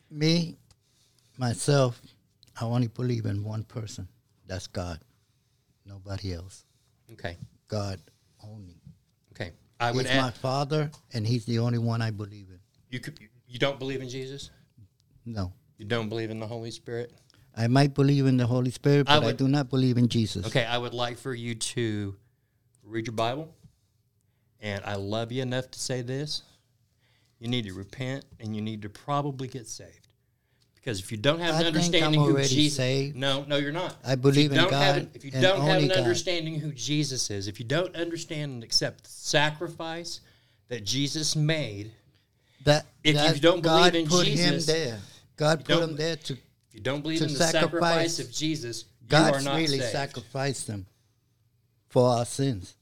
Me, myself, I only believe in one person. That's God. Nobody else. okay. God only. I would He's my father, and he's the only one I believe in. you could you don't believe in Jesus? No. You don't believe in the Holy Spirit? I might believe in the Holy Spirit, but I, would- do not believe in Jesus. Okay, I would like for you to read your Bible. And I love you enough to say this. You need to repent and you need to probably get saved. Because if you don't have I an understanding who Jesus saved. No, no, you're not. I believe in God an- if you don't have an God. understanding who Jesus is, if you don't understand and accept the sacrifice that Jesus made, That If you don't believe God in put Jesus, him there. God put him there to if you don't believe in the sacrifice sacrifice- of Jesus, God really saved. sacrificed him for our sins.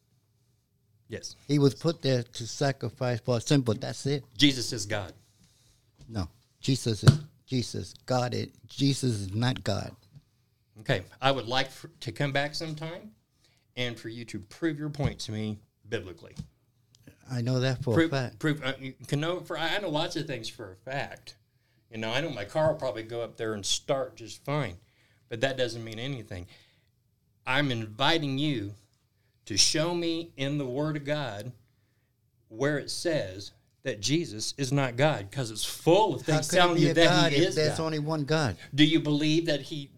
yes. He was put there to sacrifice for our sin, but that's it. Jesus is God. No, Jesus is Jesus. God is Jesus is not God. Okay, I would like for, to come back sometime and for you to prove your point to me biblically. I know that for Prove, a fact. prove uh, you can know for I know lots of things for a fact. You know, I know my car will probably go up there and start just fine, but that doesn't mean anything. I'm inviting you to show me in the Word of God where it says that Jesus is not God, because it's full of things telling you that God He is there's only one God? Do you believe that he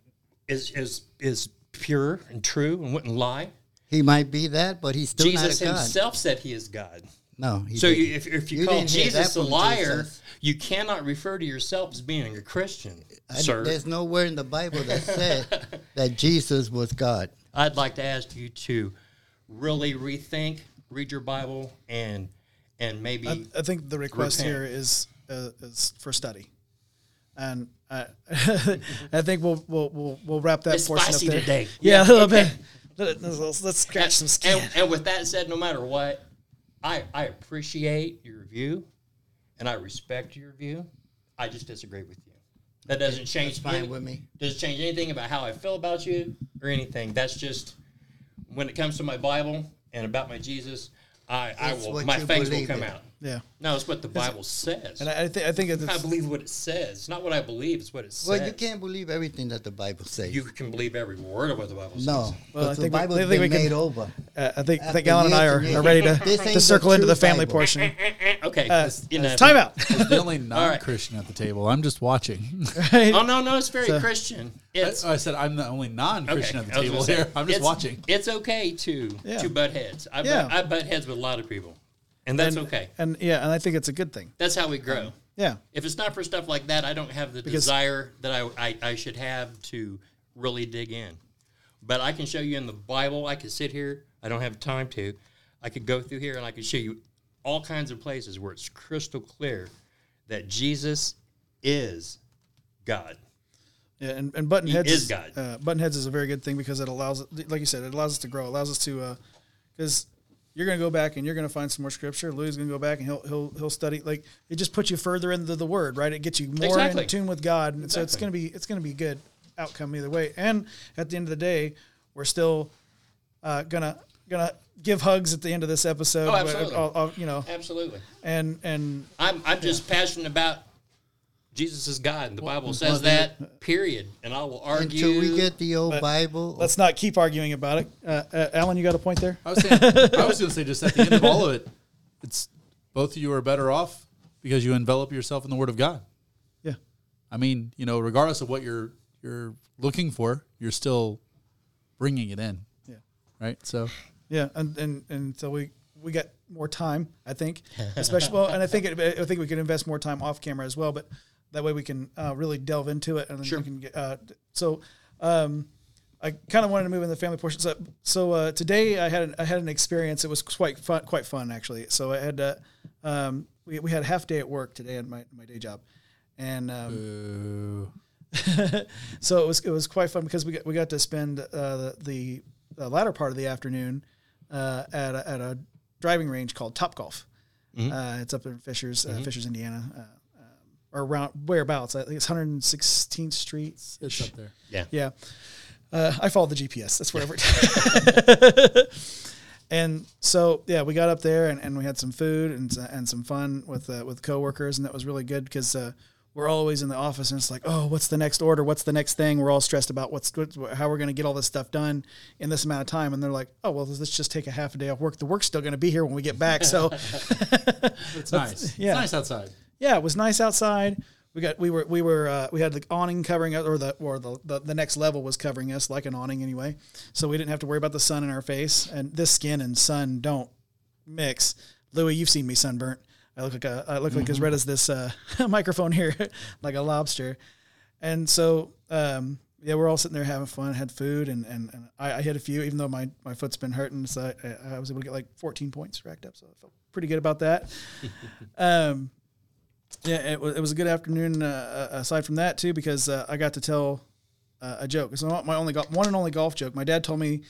is is is pure and true and wouldn't lie. He might be that, but he's still Jesus not a God. Jesus himself said he is God. No. He So you, if, if you, You call Jesus a liar, Jesus. you cannot refer to yourself as being a Christian, I- sir. There's nowhere in the Bible that said [laughs] that Jesus was God. I'd like to ask you to really rethink, read your Bible, and and maybe I, I think the request Repent. here is uh, is for study, and I [laughs] I think we'll we'll we'll, we'll wrap that It's portion spicy up there. today. Yeah, [laughs] Yeah, a little bit. [laughs] Let's, let's- let's scratch some skin. And, and with that said, no matter what, I I appreciate your view, and I respect your view. I just disagree with you. That doesn't change. fine any- with me. Doesn't change anything about how I feel about you or anything. That's just when it comes to my Bible and about my Jesus. I, I will. My face will come out. Yeah, No, it's what the Bible says. and I, I think I think I believe what it says. It's not what I believe. It's what it says. Well, you can't believe everything that the Bible says. You can believe every word of what the Bible says. no, Well, I but the think we- I think been we can- made over. uh, I think I think After Alan and I are, are ready to to circle into the family Bible. portion. [laughs] Okay. Uh, you know. time out. the only non-Christian at the table. I'm just watching. Oh no, no, it's very So- Christian. I, It's I said I'm the only non-Christian okay. at the table gonna here. I'm just watching. It's okay to Yeah. to butt heads. I, Yeah. butt, I butt heads with a lot of people, and that's and, okay. And yeah, and I think it's a good thing. That's how we grow. Yeah, If it's not for stuff like that, I don't have the Because- desire that I, I, I should have to really dig in. But I can show you in the Bible. I could sit here. I don't have time to. I could go through here and I could show you all kinds of places where it's crystal clear that Jesus is God. yeah, and, and button He heads is God. Uh, button heads is a very good thing because it allows, like you said, it allows us to grow. It allows us to, because you're going to go back and you're going to find some more scripture. Louis going to go back and he'll he'll he'll study. Like it just puts you further into the Word, right? It gets you more Exactly. in tune with God, and so it's going to be it's going to be good outcome either way. And at the end of the day, we're still uh, gonna gonna give hugs at the end of this episode. Oh, absolutely. You know, Absolutely. and and I'm, I'm just passionate about Jesus is God. And the Bible says that, period. And I will argue. Until we get the old But Bible, let's not keep arguing about it. Uh, uh, Alan, you got a point there. I was saying, I was going to say just at the end of all of it, it's both of you are better off because you envelop yourself in the Word of God. Yeah. I mean, you know, regardless of what you're you're looking for, you're still bringing it in. Yeah. Right. So Yeah, and and and so we we got more time, I think, especially well, and I think it, I think we could invest more time off camera as well, but that way we can uh, really delve into it, and then Sure. we can get. Uh, so, um, I kind of wanted to move in the family portion. So, so uh, today I had an, I had an experience. It was quite fun, quite fun actually. So I had uh, um, we we had a half day at work today at my my day job, and um, [laughs] so it was it was quite fun because we got we got to spend uh, the, the the latter part of the afternoon uh, at a, at a driving range called Top Golf. Uh, it's up in Fishers, uh, Fishers, Indiana, or around whereabouts. I think it's 116th Street. it's up there. Yeah. Yeah. Uh, I follow the GPS. That's wherever. [laughs] and so yeah, we got up there and, and we had some food and and some fun with uh, with coworkers, and that was really good because uh, we're always in the office and it's like, oh, what's the next order? What's the next thing? We're all stressed about what's, what's how we're going to get all this stuff done in this amount of time, and they're like, oh, well, let's just take a half a day off work. The work's still going to be here when we get back, so. [laughs] It's nice. [laughs] yeah. It's nice outside. Yeah, it was nice outside. We got we were we were uh, we had the awning covering us, or the or the, the the next level was covering us like an awning anyway, so we didn't have to worry about the sun in our face. And this skin and sun don't mix. Louis, you've seen me sunburnt. I look like a I look like as red as this uh, [laughs] microphone here, [laughs] like a lobster. And so um, yeah, we're all sitting there having fun, had food, and and, and I, I hit a few, even though my, my foot's been hurting. So I, I was able to get like 14 points racked up, so I felt pretty good about that. [laughs] um, yeah, it was, it was a good afternoon. Uh, uh, aside from that, too, because uh, I got to tell uh, a joke. It's not my only go- one and only golf joke. My dad told me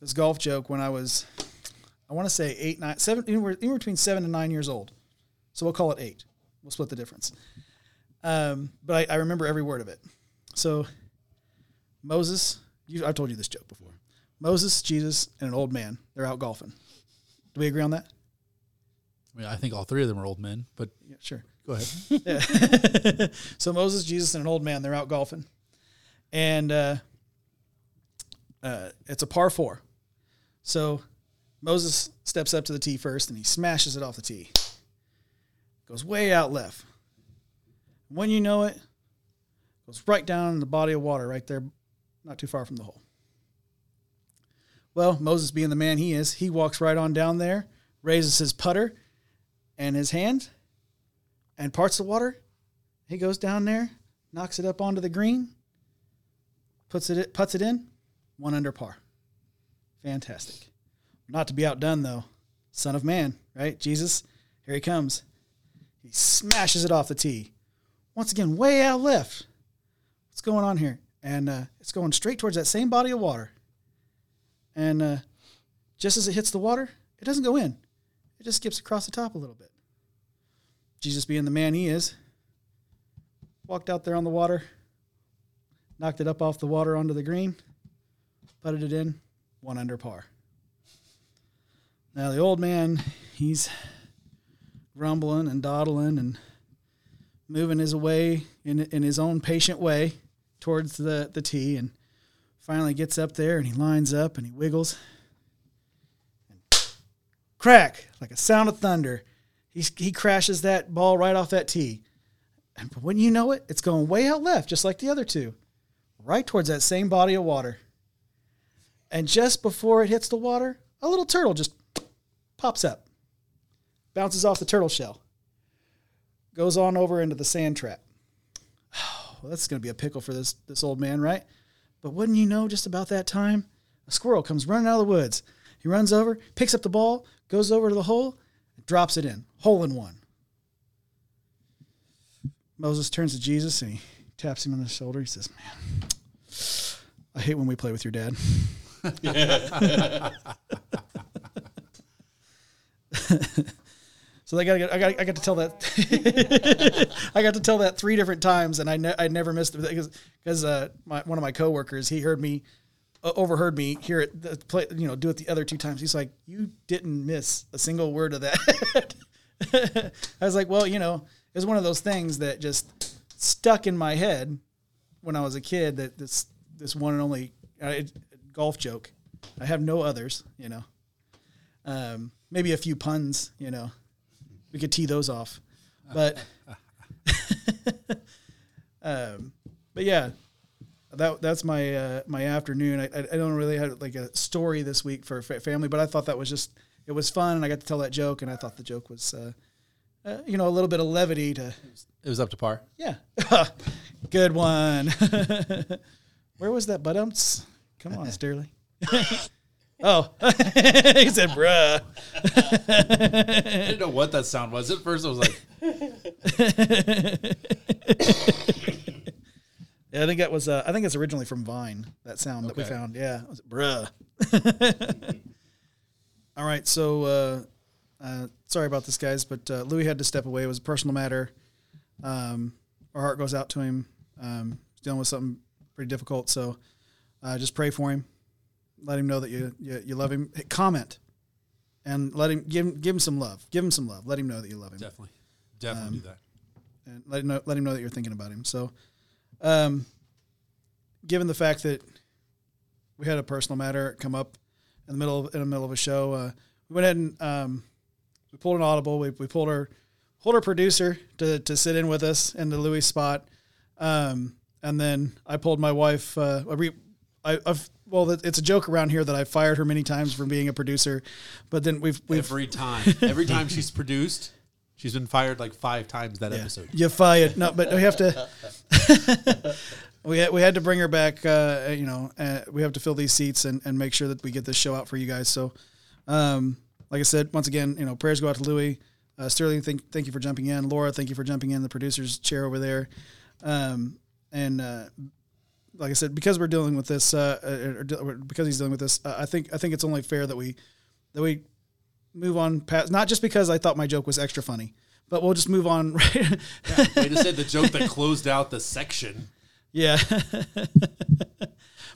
this golf joke when I was, I want to say eight, nine, seven, anywhere, anywhere between seven and nine years old. So we'll call it eight. We'll split the difference. Um, but I, I remember every word of it. So Moses, you, I've told you this joke before. Moses, Jesus, and an old man. They're out golfing. Do we agree on that? I mean, I think all three of them are old men, but Yeah, sure. Go ahead. [laughs] So Moses, Jesus, and an old man, they're out golfing. And uh, uh, it's a par four. So Moses steps up to the tee first and he smashes it off the tee. Goes way out left. When you know it, goes right down in the body of water right there, not too far from the hole. Well, Moses, being the man he is, he walks right on down there, raises his putter and his hand, and parts the water. He goes down there, knocks it up onto the green, puts it puts it in, one under par. Fantastic. Not to be outdone though. Son of Man, right? Jesus, here he comes. He smashes it off the tee. Once again, way out left. What's going on here? And uh, it's going straight towards that same body of water. And uh, just as it hits the water, it doesn't go in. It just skips across the top a little bit. Jesus, being the man he is, walked out there on the water, knocked it up off the water onto the green, putted it in, one under par. Now the old man, he's grumbling and dawdling and moving his way in in his own patient way towards the the tee, and finally gets up there and he lines up and he wiggles. And crack like a sound of thunder. He he crashes that ball right off that tee, and when you know it, it's going way out left, just like the other two, right towards that same body of water. And just before it hits the water, a little turtle just pops up, bounces off the turtle shell, goes on over into the sand trap. [sighs] well, that's going to be a pickle for this this old man, right? But wouldn't you know, just about that time, a squirrel comes running out of the woods. He runs over, picks up the ball, goes over to the hole, drops it in. Hole in one. Moses turns to Jesus and he taps him on the shoulder. He says, Man, I hate when we play with your dad. [laughs] so I got, I got, I got to tell that, [laughs] I got to tell that three different times, and I, ne- I never missed it because, because uh, my, one of my coworkers, he heard me, overheard me hear it, the play, you know, do it the other two times. He's like, "You didn't miss a single word of that." [laughs] I was like, "Well, you know, it was one of those things that just stuck in my head when I was a kid. That this this one and only uh, golf joke. I have no others, you know." Um, maybe a few puns, you know. We could tee those off, but [laughs] um, but yeah, that that's my uh, my afternoon. I, I don't really have like a story this week for family, but I thought that was just it was fun, and I got to tell that joke, and I thought the joke was. Uh, uh, you know, a little bit of levity to. It was up to par. Yeah, [laughs] good one. [laughs] Where was that buttums? Come on, Sterling. [laughs] Oh, he said, "Bruh." I didn't know what that sound was. At first, I was like, yeah, I think that was. Uh, I think it's originally from Vine. That sound that we found. Yeah, bruh. [laughs] All right, so uh, uh, sorry about this, guys, but uh, Louis had to step away. It was a personal matter. Um, our heart goes out to him. Um, he's dealing with something pretty difficult, so uh, just pray for him. Let him know that you you, you love him. Hey, comment and let him give him give him some love. Give him some love. Let him know that you love him definitely, definitely do that. and let him know, let him know that you're thinking about him. So, um, given the fact that we had a personal matter come up in the middle of, in the middle of a show, uh, we went ahead and um, we pulled an audible. We, we pulled our pulled our producer to, to sit in with us in the Louis spot, um, and then I pulled my wife. Uh, I I've well, it's a joke around here that I fired her many times from being a producer, but then we've we've Every time, every time she's produced, she's been fired like five times that episode. You fired. No, but we have to. [laughs] we had, we had to bring her back. Uh, you know, uh, we have to fill these seats and, and make sure that we get this show out for you guys. So, um, like I said, once again, you know, prayers go out to Louis. Uh, Sterling, thank thank you for jumping in. Laura, thank you for jumping in. The producer's chair over there, um, and uh, like I said, because we're dealing with this, uh, or, or because he's dealing with this, uh, I think I think it's only fair that we that we move on past. Not just because I thought my joke was extra funny, but we'll just move on. [laughs] Right? Way to say the joke that closed out the section. Yeah. [laughs]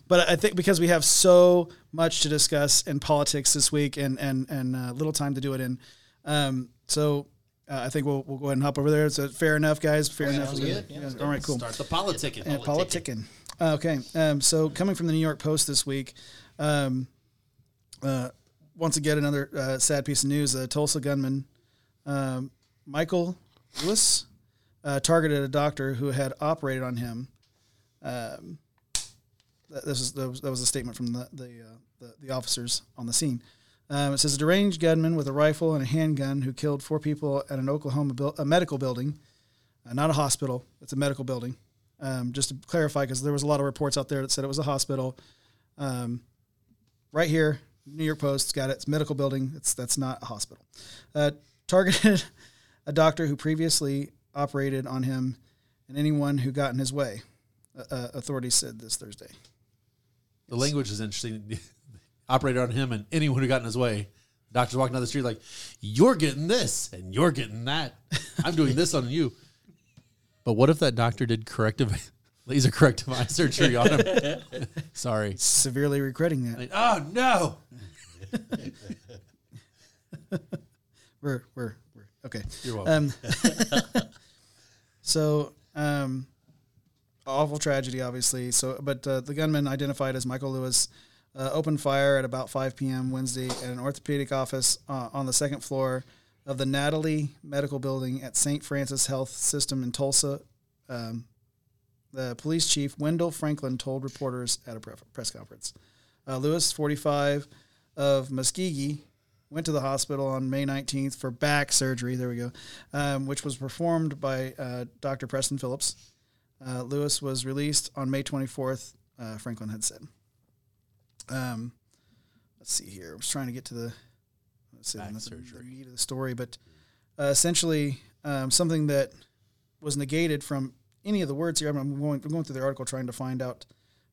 but I think because we have so much to discuss in politics this week and and and uh, little time to do it in, um, so uh, I think we'll we'll go ahead and hop over there. So fair enough, guys. Fair enough. sounds good. Yeah, All right, cool. Start the politicking. And politicking. Uh, okay. Um, so coming from the New York Post this week, um, uh, once again another uh, sad piece of news: a Tulsa gunman, um, Michael Louis, uh, targeted a doctor who had operated on him. Um, that- this is that was, that was a statement from the the, uh, the the officers on the scene. Um, it says a deranged gunman with a rifle and a handgun who killed four people at an Oklahoma buil- a medical building, uh, not a hospital. It's a medical building. Um, just to clarify, because there was a lot of reports out there that said it was a hospital. Um, right here, New York Post's got it. It's a medical building. It's that's not a hospital. Uh, targeted [laughs] a doctor who previously operated on him and anyone who got in his way. Uh, uh, authorities said this Thursday. The language is interesting. [laughs] Operated on him and anyone who got in his way. Doctors walking down the street like, "You're getting this and you're getting that. I'm doing this on you." [laughs] But what if that doctor did corrective laser corrective eye surgery on him? [laughs] Sorry. Severely regretting that. Like, oh no. [laughs] We're we're, we're okay. You're welcome. Um, [laughs] so, um, awful tragedy, obviously. So, but uh, the gunman identified as Michael Louis uh, opened fire at about 5 p.m. Wednesday at an orthopedic office uh, on the second floor of the Natalie Medical Building at St. Francis Health System in Tulsa. Um, the police chief Wendell Franklin told reporters at a press conference. Uh, Louis, 45, of Muskogee, went to the hospital on May 19th for back surgery. There we go, um, which was performed by uh, Dr. Preston Phillips. Uh, Louis was released on May 24th. Uh, Franklin had said. Um, let's see here. I was trying to get to the let's see, Back the, the meat of the story, but uh, essentially um, something that was negated from any of the words here. I'm, going I'm going through the article trying to find out,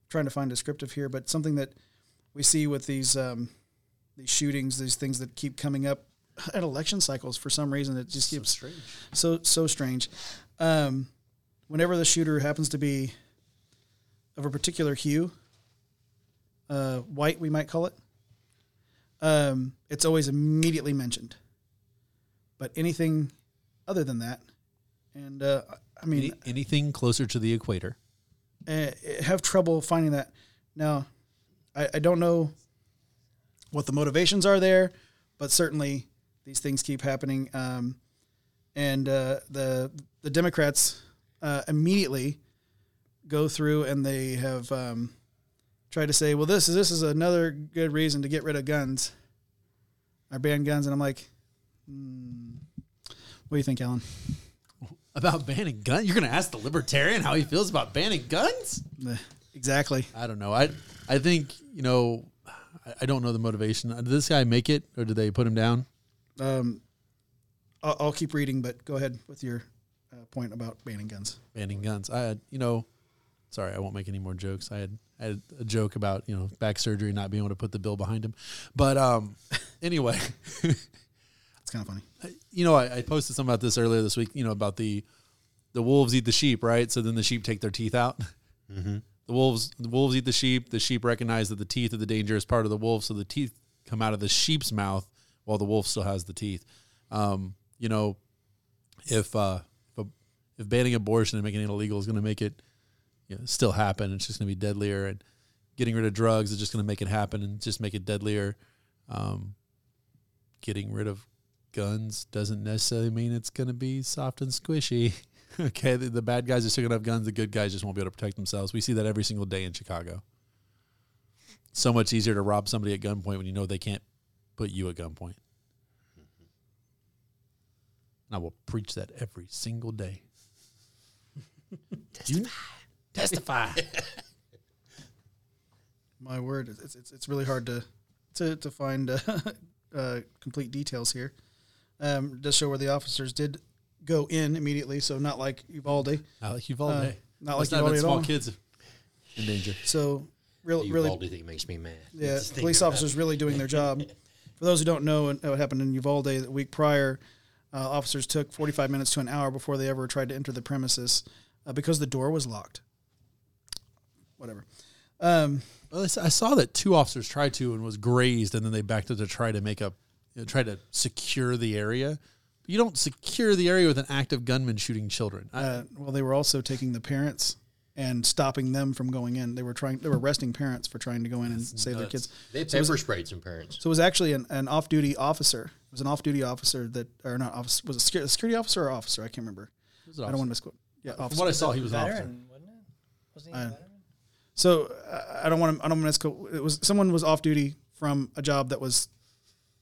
trying to find descriptive here, but something that we see with these um, these shootings, these things that keep coming up at election cycles for some reason. It just keeps strange. so so strange. Um, whenever the shooter happens to be of a particular hue, uh, white we might call it, um, it's always immediately mentioned. But anything other than that, and uh, I mean, Any, anything closer to the equator. uh, have trouble finding that. Now, I, I don't know what the motivations are there, but certainly these things keep happening. Um, and uh, the the Democrats uh, immediately go through and they have um, tried to say, well, this is this is another good reason to get rid of guns or ban guns. And I'm like, hmm, what do you think, Alan? About banning guns? You're going to ask the libertarian how he feels about banning guns? Uh, Exactly. I don't know. I I think you know. I, I don't know the motivation. Did this guy make it, or did they put him down? Um, I'll, I'll keep reading, but go ahead with your uh, point about banning guns. Banning guns. I had, you know. Sorry, I won't make any more jokes. I had I had a joke about you know back surgery not being able to put the bill behind him, but um, [laughs] anyway, [laughs] It's kind of funny. you know I, I posted something about this earlier this week. You know about the the wolves eat the sheep, right? So then the sheep take their teeth out. [laughs] The wolves the wolves eat the sheep. The sheep recognize that the teeth are the dangerous part of the wolf, so the teeth come out of the sheep's mouth while the wolf still has the teeth. Um, you know, if uh, if, a, if banning abortion and making it illegal is going to make it you know, still happen, it's just going to be deadlier. And getting rid of drugs is just going to make it happen and just make it deadlier. Um, getting rid of guns doesn't necessarily mean it's going to be soft and squishy. [laughs] okay, the, the bad guys are still going to have guns. The good guys just won't be able to protect themselves. We see that every single day in Chicago. So much easier to rob somebody at gunpoint when you know they can't put you at gunpoint. And I will preach that every single day. [laughs] Testify. Testify. [laughs] My word, it's it's, it's really hard to to, to find uh, uh, complete details here. Um, it does show where the officers did go in immediately, so not like Uvalde. Not like Uvalde. Uh, not Must like not have Uvalde been at small all. kids in danger. So real, The really, Uvalde thing makes me mad. yeah, Just police officers it. really doing their job. For those who don't know what happened in Uvalde the week prior, uh, officers took 45 minutes to an hour before they ever tried to enter the premises uh, because the door was locked. Whatever. Um, Well, I s- I saw that two officers tried to and was grazed, and then they backed up to try to make a, you know, try to secure the area. You don't secure the area with an active gunman shooting children. I, uh, well, they were also taking the parents and stopping them from going in. They were trying. They were arresting parents for trying to go in and save their kids. They So it was sprayed some parents. So it was actually an, an off-duty officer. It was an off-duty officer that, or not officer, was it security, a security officer or officer? I can't remember. I don't want to officer. misquote. Yeah, From what I saw, he was an officer. wasn't it? Wasn't he Uh. So uh, I don't want to. I don't want to. It was someone was off duty from a job that was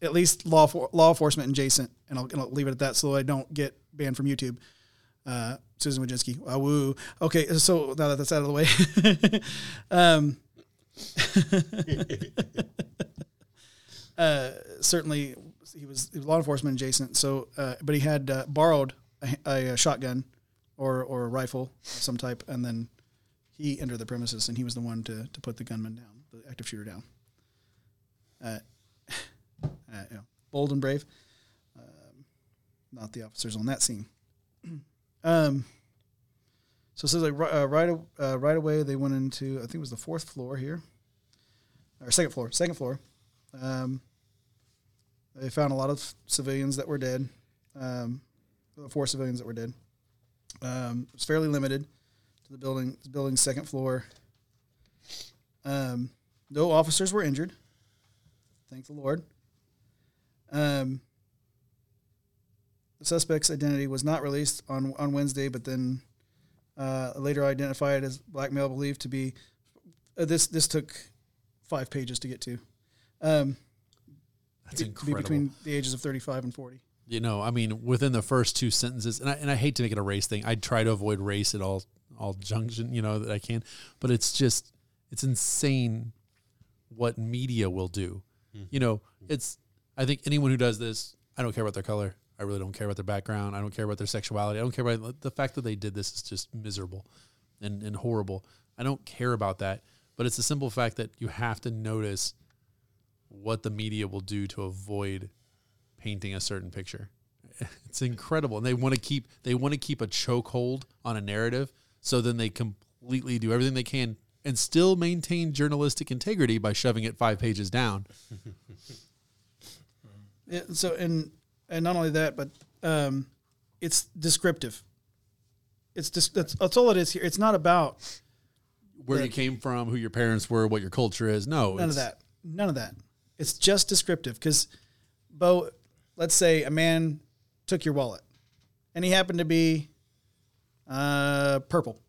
at least law for, law enforcement adjacent, and I'll, and I'll leave it at that, so I don't get banned from YouTube. Uh, Susan Wojcicki. Wow, woo. Okay, so now that that's out of the way, [laughs] um, [laughs] uh, certainly he was, he was law enforcement adjacent. So, uh, but he had uh, borrowed a, a, shotgun or or a rifle of some type, and then he entered the premises, and he was the one to to put the gunman down, the active shooter down. Uh, you know, bold and brave. Um, not the officers on that scene. [clears throat] um, so it says like uh, right uh, right away they went into I think it was the fourth floor here, or second floor, second floor. Um, they found a lot of civilians that were dead. Um, four civilians that were dead. Um, it was fairly limited to the building. The second floor. Um, no officers were injured. Thank the Lord. Um, the suspect's identity was not released on on Wednesday, but then uh, later identified as black male believed to be. Uh, this this took five pages to get to. Um, That's to, incredible. be between the ages of thirty-five and forty. You know, I mean, within the first two sentences, and I, and I hate to make it a race thing. I try to avoid race at all all junction, you know, that I can, but it's just it's insane what media will do. Mm-hmm. You know, it's I think anyone who does this, I don't care about their color. I really don't care about their background. I don't care about their sexuality. I don't care about the fact that they did this is just miserable and, and horrible. I don't care about that. But it's a simple fact that you have to notice what the media will do to avoid painting a certain picture. [laughs] It's incredible. And they want to keep they want to keep a chokehold on a narrative so then they completely do everything they can and still maintain journalistic integrity by shoving it five pages down. [laughs] Yeah, so and and not only that, but um, it's descriptive. It's just that's, that's all it is here. It's not about where you came from, who your parents were, what your culture is. No, none of that. None of that. It's just descriptive. Because, Bo, let's say a man took your wallet, and he happened to be uh, purple,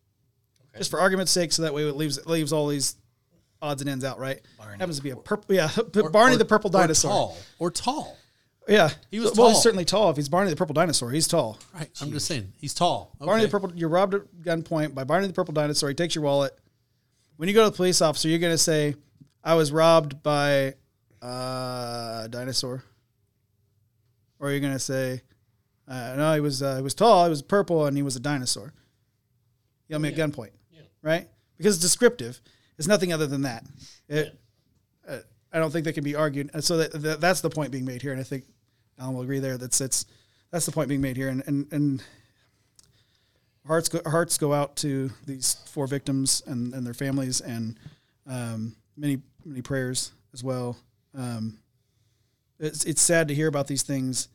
okay. just for argument's sake, so that way it leaves it leaves all these odds and ends out, right? Barney. Happens to be a purple, yeah, [laughs] or, Barney or, the purple dinosaur, or tall, or tall. Yeah, he was. Well, tall. he's certainly tall. If he's Barney the Purple Dinosaur, he's tall. Right. I'm just saying he's tall. Okay. Barney the Purple. You're robbed at gunpoint by Barney the Purple Dinosaur. He takes your wallet. When you go to the police officer, you're going to say, "I was robbed by uh, a dinosaur," or you're going to say, uh, "No, he was uh, he was tall. He was purple, and he was a dinosaur." You got me yeah. at gunpoint, yeah. right? Because it's descriptive. It's nothing other than that. It, yeah. uh, I don't think they can be argued. And so that, that, that's the point being made here, and I think Alan will agree there. That's it's that's the point being made here, and and, and hearts go, hearts go out to these four victims and, and their families, and um, many many prayers as well. Um, it's it's sad to hear about these things.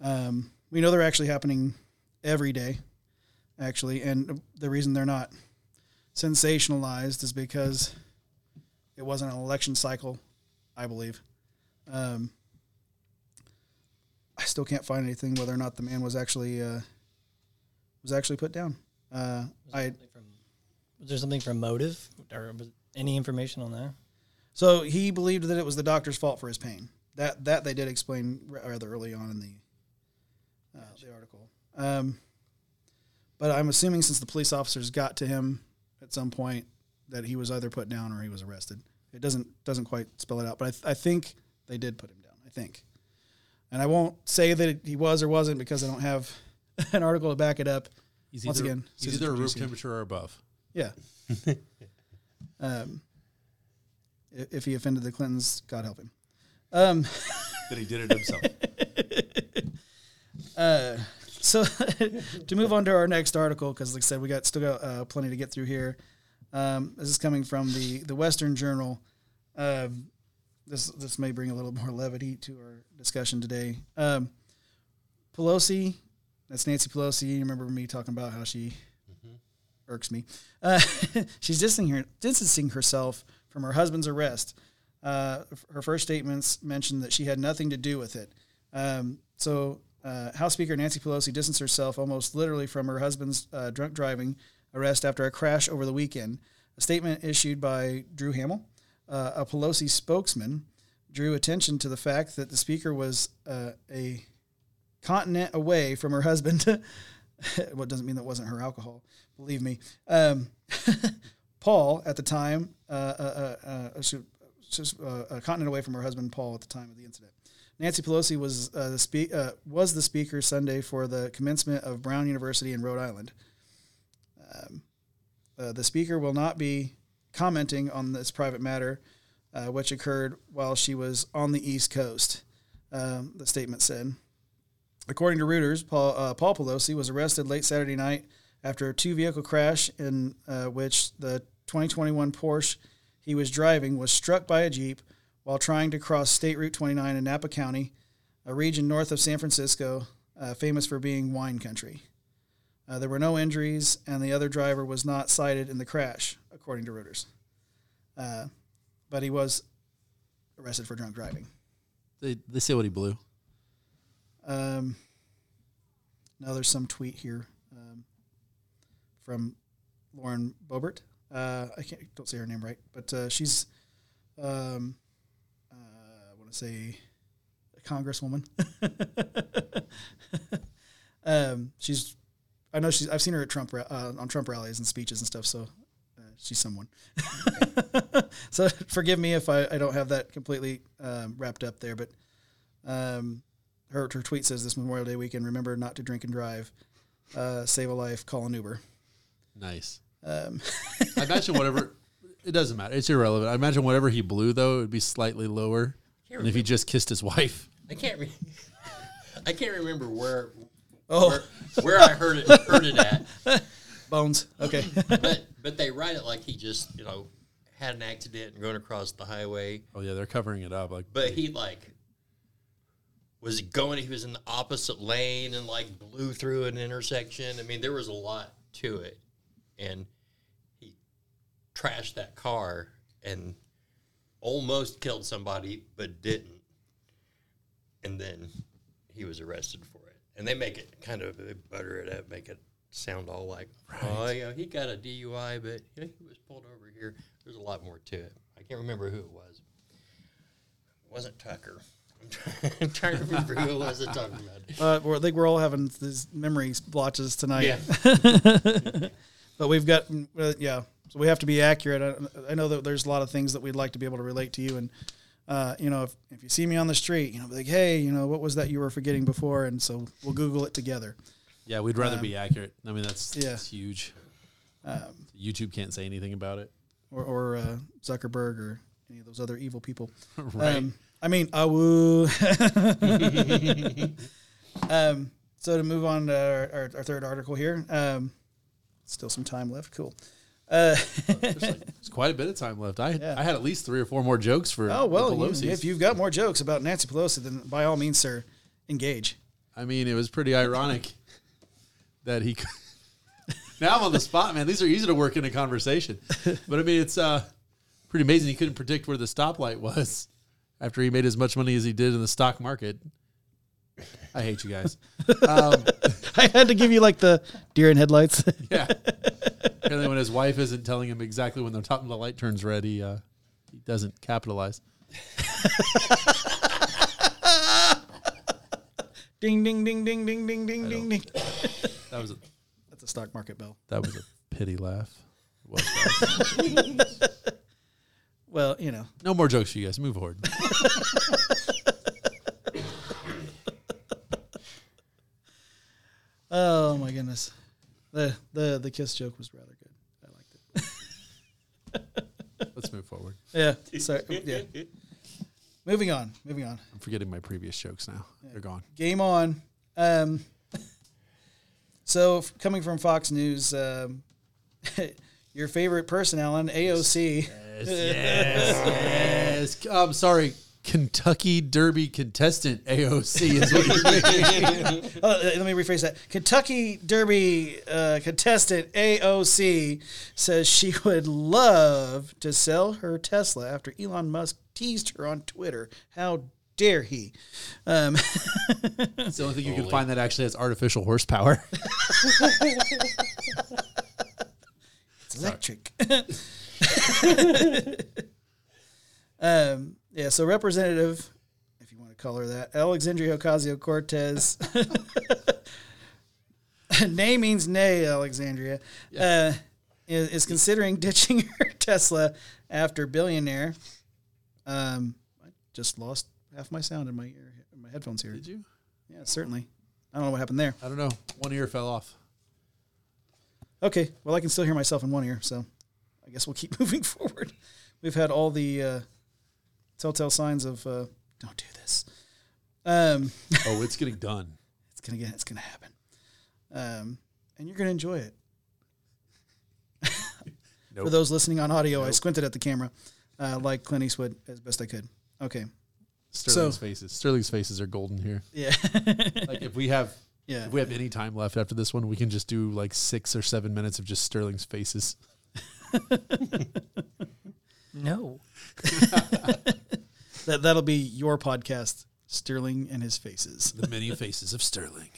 Um, we know they're actually happening every day, actually, and the reason they're not sensationalized is because it wasn't an election cycle, I believe. Um, I still can't find anything whether or not the man was actually uh, was actually put down. Uh, I from, was there something from motive or was any information on that? So he believed that it was the doctor's fault for his pain. That that they did explain rather early on in the uh, the article. Um, but I'm assuming since the police officers got to him at some point that he was either put down or he was arrested. It doesn't doesn't quite spell it out, but I, th- I think they did put him down. I think and I won't say that he was or wasn't because I don't have [laughs] an article to back it up. He's Once either, again, he's either room temperature or above. Yeah. [laughs] um, if he offended the Clintons, God help him. Um, [laughs] that he did it himself. uh, so to move on to our next article, because like I said, we got still got uh, plenty to get through here. Um, this is coming from the the Western Journal. Um, this this may bring a little [laughs] more levity to our discussion today. Um, Pelosi, that's Nancy Pelosi. You remember me talking about how she mm-hmm. irks me. Uh, [laughs] she's distancing, her, distancing herself from her husband's arrest. Uh, her first statements mentioned that she had nothing to do with it. Um, so uh, House Speaker Nancy Pelosi distanced herself almost literally from her husband's uh, drunk driving arrest after a crash over the weekend. A statement issued by Drew Hamill, uh, a Pelosi spokesman, drew attention to the fact that the speaker was uh, a continent away from her husband. [laughs] what doesn't mean that wasn't her alcohol, believe me. Um, [laughs] Paul, at the time, uh, uh, uh, uh, she- uh, a continent away from her husband Paul at the time of the incident. Nancy Pelosi was the spe- was the speaker Sunday for the commencement of Brown University in Rhode Island. Um, the speaker will not be commenting on this private matter, uh, which occurred while she was on the East Coast. Um, the statement said. According to Reuters, Paul, uh, Paul Pelosi was arrested late Saturday night after a two vehicle crash in uh, which the 2021 Porsche he was driving was struck by a Jeep while trying to cross State Route 29 in Napa County, a region north of San Francisco, uh, famous for being wine country. Uh, there were no injuries, and the other driver was not cited in the crash, according to Reuters. Uh, but he was arrested for drunk driving. They they say what he blew. Um, now there's some tweet here um, from Lauren Boebert. Uh, I can't don't say her name right, but uh, she's um, uh, I want to say a congresswoman. [laughs] um, she's I know she's I've seen her at Trump uh, on Trump rallies and speeches and stuff. So she's someone. [laughs] so forgive me if I, I don't have that completely um, wrapped up there, but um, her her tweet says this Memorial Day weekend, remember not to drink and drive, uh, save a life, call an Uber. Nice. Um, [laughs] I imagine whatever. It doesn't matter. It's irrelevant. I imagine whatever he blew though, it would be slightly lower than if he just kissed his wife. I can't. Re- [laughs] I can't remember where. Oh. Where, where I heard it heard it at, bones. Okay. but but they write it like he just you know had an accident and going across the highway. Oh yeah, they're covering it up. Like, But he like was going. He was in the opposite lane and like blew through an intersection. I mean, there was a lot to it, and he trashed that car and almost killed somebody, but didn't. And then he was arrested for it. And they make it kind of they butter it up, make it sound all like, oh yeah, he got a DUI, but you know, he was pulled over here. There's a lot more to it. I can't remember who it was. It wasn't Tucker. I'm trying, I'm trying to remember who it was that talking about it. Uh, we're, I think we're all having these memory blotches tonight. Yeah. [laughs] but we've got uh, yeah so we have to be accurate I, I know that there's a lot of things that we'd like to be able to relate to you and uh, you know if, if you see me on the street you know like hey you know what was that you were forgetting before and so we'll google it together yeah, we'd rather be accurate. I mean, that's yeah. that's huge. YouTube can't say anything about it. or, or uh, zuckerberg or any of those other evil people [laughs] Right. um, i mean awoo [laughs] um, so to move on to our, our, our third article here um, still some time left cool uh, There's [laughs] quite a bit of time left. I Yeah. I had at least three or four more jokes for Oh well, you- if you've got more jokes about Nancy Pelosi, then by all means, sir, engage. I mean, it was pretty ironic that he. could- [laughs] now I'm on the spot, man. These are easy to work in a conversation, but I mean, it's uh, pretty amazing. He couldn't predict where the stoplight was after he made as much money as he did in the stock market. I hate you guys. Um, [laughs] I had to give you like the deer in headlights. [laughs] yeah. Apparently, when his wife isn't telling him exactly when the top of the light turns red, he uh, he doesn't capitalize. Ding, ding, ding, ding, ding, ding, ding, ding, ding. [laughs] That was a That's a stock market bell. that was a pity laugh. It was, guys. [laughs] Well, you know, no more jokes for you guys. Move forward. [laughs] oh my goodness, the the the kiss joke was rather good. I liked it. Let's move forward. Yeah. Sorry. Yeah. Moving on. Moving on. I'm forgetting my previous jokes now. They're gone. Game on. Um, [laughs] so, f- coming from Fox News, um, [laughs] your favorite person, Alan, AOC. Yes, yes. [laughs] I'm sorry. Kentucky Derby contestant AOC is what you mean. Oh, uh, let me rephrase that. Kentucky Derby uh, contestant AOC says she would love to sell her Tesla after Elon Musk teased her on Twitter. How dare he? Um, [laughs] It's the only thing you can find that actually has artificial horsepower. it's electric. [laughs] Um, yeah, so Representative, if you want to call her that, Alexandria Ocasio Cortez. [laughs] nay means nay, Alexandria. Uh, is, is considering ditching her Tesla after billionaire. Um, I just lost half my sound in my ear, in my headphones here. Did you? Yeah, certainly. I don't know what happened there. I don't know. One ear fell off. Okay, well, I can still hear myself in one ear, so I guess we'll keep [laughs] moving forward. We've had all the uh, telltale signs of uh, don't do this. Um, [laughs] Oh, it's getting done. it's gonna get, it's gonna happen, um, and you're gonna enjoy it. [laughs] For those listening on audio, I squinted at the camera, uh, like Clint Eastwood as best I could. Okay, Sterling's So- faces. Sterling's faces are golden here. yeah, [laughs] Like if we have yeah. if we have any time left after this one, we can just do like six or seven minutes of just Sterling's faces. [laughs] No. [laughs] That that'll be your podcast, Sterling and his faces. The many faces of Sterling.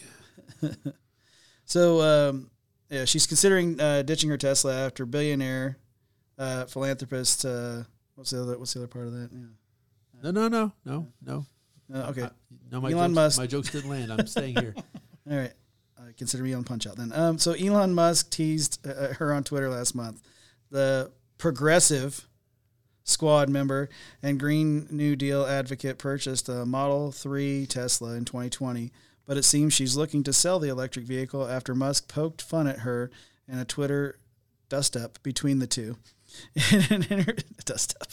So um, yeah, she's considering uh, ditching her Tesla after billionaire uh, philanthropist. Uh, what's the other? What's the other part of that? Yeah. No, no, no, no, no. Uh, okay. I- no, my Elon jokes, Musk. My jokes didn't land. I'm staying here. [laughs] All right. Uh, consider me on Punch Out then. Um, so Elon Musk teased uh, her on Twitter last month. The progressive squad member and Green New Deal advocate purchased a Model 3 Tesla in 2020, but it seems she's looking to sell the electric vehicle after Musk poked fun at her in a Twitter dust up between the two. [laughs] dust up.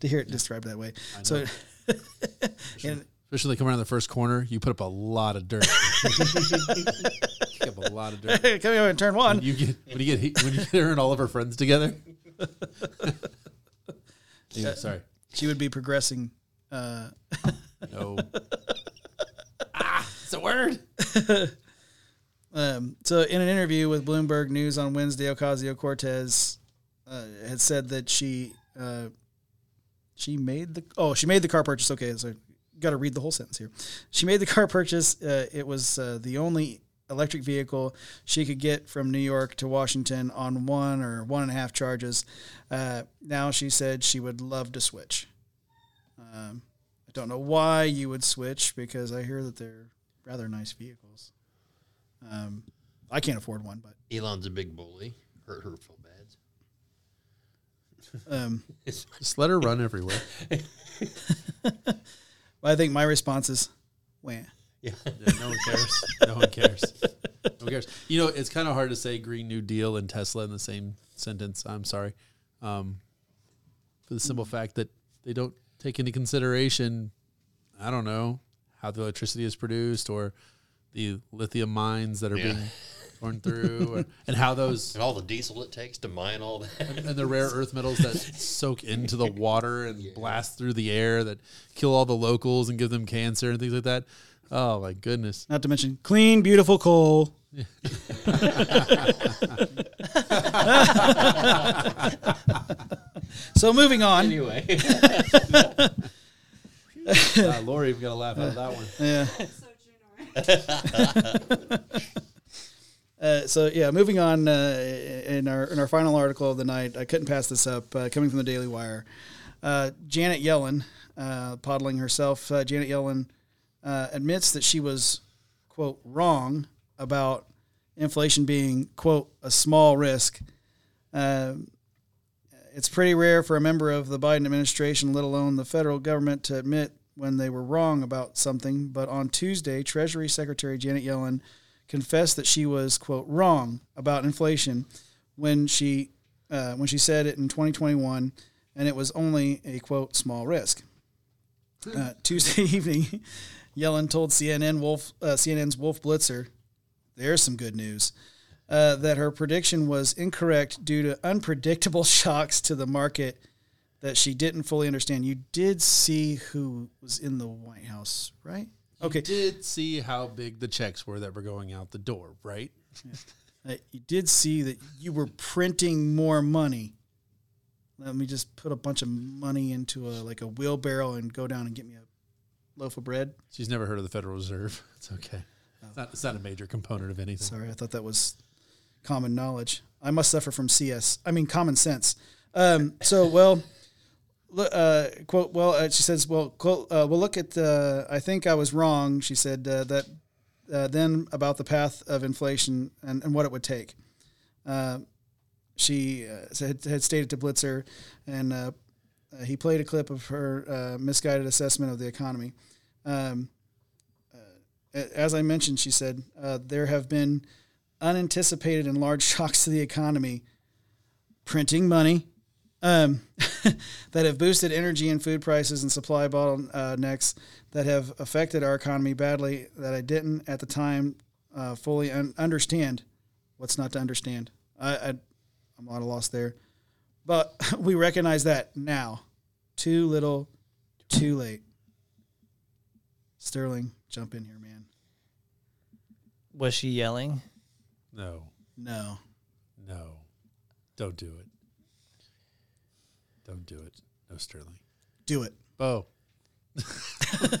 To hear it described that way. So, [laughs] and, Especially they come around the first corner, you put up a lot of dirt. [laughs] Pick up a lot of dirt. coming over in turn one. When you get when you get when you get her and all of her friends together. Yeah, sorry. she would be progressing. Uh, No. ah, it's a word. um, so, in an interview with Bloomberg News on Wednesday, Ocasio Cortez uh, had said that she uh, she made the oh she made the car purchase. Okay, so got to read the whole sentence here. She made the car purchase. Uh, it was uh, the only electric vehicle she could get from New York to Washington on one or one and a half charges. Uh, now she said she would love to switch. Um, I don't know why you would switch because I hear that they're rather nice vehicles. Um, I can't afford one, but Elon's a big bully. Hurt her feel bad. Um, [laughs] Just let her run everywhere. [laughs] I think my response is, "Wah." Yeah. Yeah, no one cares. No one cares. No one cares. You know, it's kind of hard to say Green New Deal and Tesla in the same sentence. I'm sorry. Um, for the simple fact that they don't take into consideration, I don't know, how the electricity is produced or the lithium mines that are Yeah. being torn through or, and how those And all the diesel it takes to mine all that. and the rare earth metals that soak into the [laughs] water and blast through the air that kill all the locals and give them cancer and things like that. Oh my goodness. Not to mention clean, beautiful coal. [laughs] so moving on. anyway, [laughs] Uh, Lori even got a laugh out of that one. Yeah. Uh, so yeah, moving on uh, in our in our final article of the night, I couldn't pass this up. Uh, coming from the Daily Wire, uh, Janet Yellen, uh, podling herself, uh, Janet Yellen admits that she was quote wrong about inflation being quote a small risk. Um it's pretty rare for a member of the Biden administration, let alone the federal government, to admit when they were wrong about something. But on Tuesday, Treasury Secretary Janet Yellen confessed that she was quote wrong about inflation when she uh, when she said it in 2021, and it was only a quote small risk. Uh, Tuesday [laughs] evening, Yellen told CNN Wolf uh, CNN's Wolf Blitzer, "There's some good news." Uh, that her prediction was incorrect due to unpredictable [laughs] shocks to the market that she didn't fully understand. You did see who was in the White House, right? Okay, Did see how big the checks were that were going out the door, right? Uh, you did see that you were printing more money. Let me just put a bunch of money into a like a wheelbarrow and go down and get me a loaf of bread. She's never heard of the Federal Reserve. [laughs] It's okay. It's not, it's not a major component of anything. Sorry, I thought that was common knowledge. I must suffer from CS. I mean, common sense. Um, so well, uh, quote. Well, uh, she says, well, quote. Uh, well, look at. Uh, I think I was wrong. She said uh, that uh, then about the path of inflation and, and what it would take. She said, had stated to Blitzer, and he played a clip of her misguided assessment of the economy. Um, as I mentioned, she said there have been unanticipated and large [laughs] shocks to the economy, printing money, um, [laughs] that have boosted energy and food prices and supply bottlenecks that have affected our economy badly. That I didn't at the time uh, fully un- understand. What's not to understand? I, I I'm at a loss there, but [laughs] we recognize that now. Too little, too late. Sterling, jump in here, man. Was she yelling? No, No. no, don't do it. Don't do it. No Sterling. Do it. Bo. we'll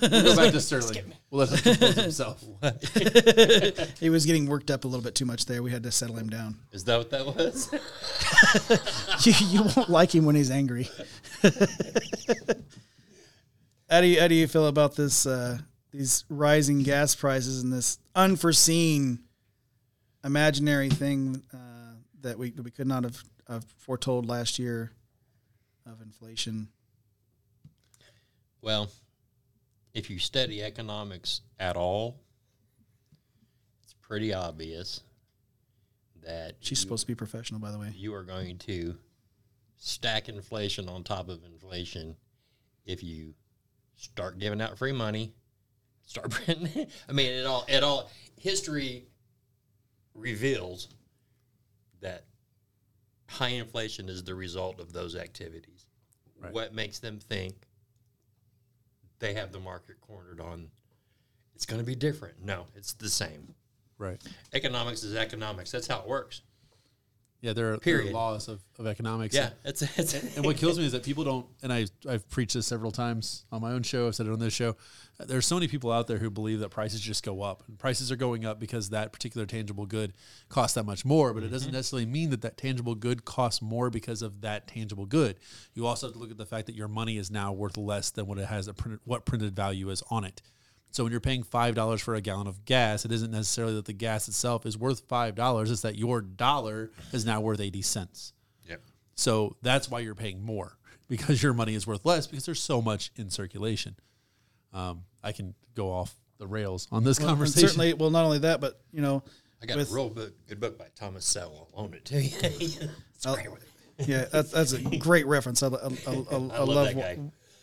[laughs] go back to Sterling. We'll let him compose himself. [laughs] He was getting worked up a little bit too much there. We had to settle him down. Is that what that was? [laughs] you, you won't like him when he's angry. how do you how do you feel about this uh, these rising gas prices and this unforeseen imaginary thing uh, that we that we could not have, have foretold last year of inflation? well, if you study economics at all, it's pretty obvious that She's you- supposed to be professional, by the way. you are going to stack inflation on top of inflation if you start giving out free money, start [laughs] printing. I mean, it all, it all, history reveals that high inflation is the result of those activities. Right. What makes them think they have the market cornered on it's going to be different? No, it's the same. Right. Economics is economics. That's how it works. Yeah, there are, there are laws of, of economics. Yeah, it's, it's And what kills me is that people don't, and I, I've preached this several times on my own show, I've said it on this show. There's so many people out there who believe that prices just go up. And prices are going up because that particular tangible good costs that much more, but it doesn't mm-hmm. necessarily mean that that tangible good costs more because of that tangible good. You also have to look at the fact that your money is now worth less than what it has, a printed, what printed value is on it. So when you're paying five dollars for a gallon of gas, it isn't necessarily that the gas itself is worth five dollars. It's that your dollar is now worth eighty cents. Yep. So that's why you're paying more [laughs] because your money is worth less because there's so much in circulation. Um, I can go off the rails on this Well, conversation. certainly, well, not only that, but you know, I got with- a real book, good book by Thomas Sowell. I'll loan it to [laughs] you. it's I'll- great. yeah, that's, that's a great reference. I, I, I, I, I love love that guy.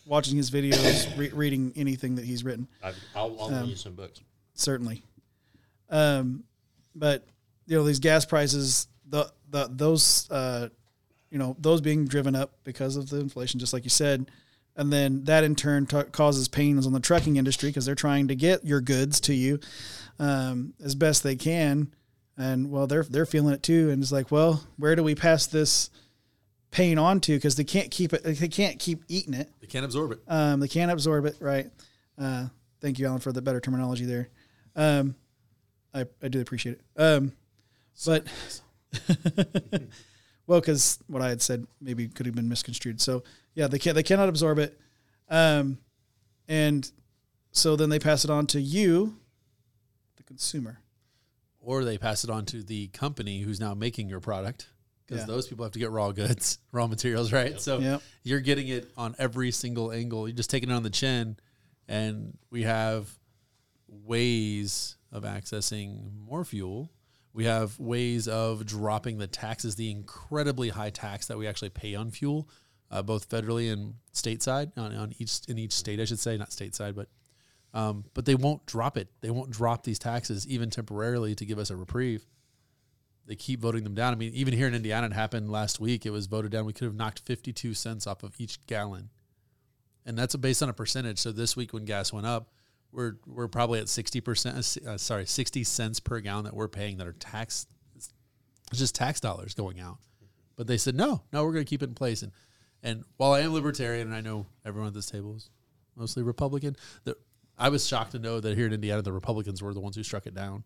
Watching his videos, re- reading anything that he's written. I've, I'll, I'll loan you some books. certainly. Um, but you know these gas prices, the the those uh, you know those being driven up because of the inflation, just like you said, and then that in turn t- causes pains on the trucking industry because they're trying to get your goods to you um, as best they can, and well they're they're feeling it too, and it's like, well, where do we pass this pain on to? Because they can't keep it, they can't keep eating it. they can't absorb it. Um, they can't absorb it, right? Uh, thank you, Alan, for the better terminology there. Um, I, I do appreciate it. Um, but [laughs] well, because what I had said maybe could have been misconstrued. So yeah, they can't they cannot absorb it, um, and so then they pass it on to you, the consumer. Or they pass it on to the company who's now making your product because Yeah. those people have to get raw goods, [laughs] raw materials, right? So Yep. you're getting it on every single angle. You're just taking it on the chin, and we have ways of accessing more fuel. We have ways of dropping the taxes, the incredibly high tax that we actually pay on fuel, uh, both federally and stateside on, on each in each state, I should say, not stateside, but um, but they won't drop it. They won't drop these taxes even temporarily to give us a reprieve. They keep voting them down. I mean, even here in Indiana, it happened last week. It was voted down. We could have knocked 52 cents off of each gallon. And that's based on a percentage. So this week when gas went up, we're we're probably at 60%, uh, sorry, 60 cents per gallon that we're paying that are tax, it's just tax dollars going out. But they said, no, no, we're going to keep it in place. And, and while I am libertarian, and I know everyone at this table is mostly Republican, the, I was shocked to know that here in Indiana, the Republicans were the ones who struck it down.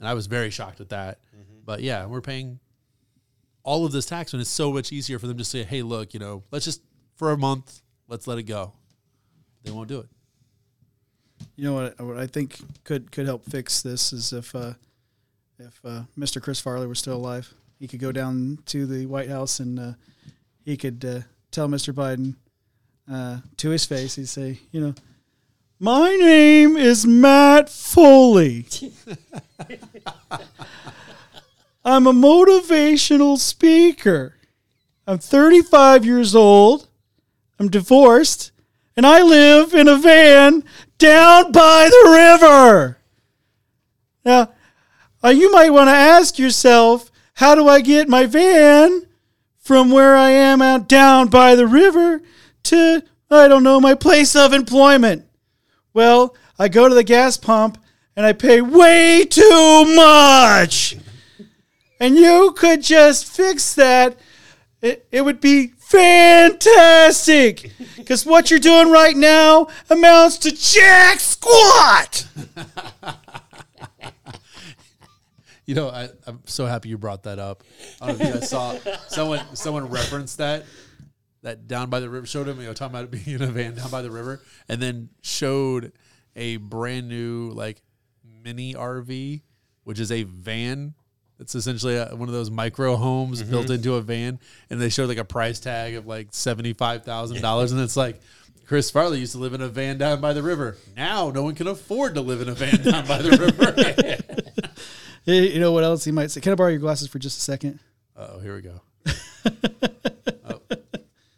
And I was very shocked at that. But yeah, we're paying all of this tax when it's so much easier for them to say, "Hey, look, you know, let's just for a month, let's let it go." They won't do it. You know what? What I think could could help fix this is if uh, if uh, Mr. Chris Farley were still alive, he could go down to the White House and uh, he could uh, tell Mr. Biden uh, to his face. He'd say, you know, my name is Matt Foley. [laughs] I'm a motivational speaker. I'm 35 years old. I'm divorced, and I live in a van down by the river. Now, uh, you might want to ask yourself, how do I get my van from where I am out down by the river to, I don't know, my place of employment? Well, I go to the gas pump and I pay way too much. And you could just fix that. It, it would be fantastic. Because what you're doing right now amounts to jack squat. [laughs] You know, I, I'm so happy you brought that up. I don't know if you guys saw someone someone referenced that that down by the river showed him you know talking about it [laughs] being in a van down by the river, and then showed a brand new like mini RV, which is a van. It's essentially a, one of those micro homes mm-hmm. built into a van, and they showed like a price tag of like seventy five thousand dollars, and it's like. Chris Farley used to live in a van down by the river. Now no one can afford to live in a van [laughs] down by the river. [laughs] You know what else he might say? Can I borrow your glasses for just a second? Oh, here we go.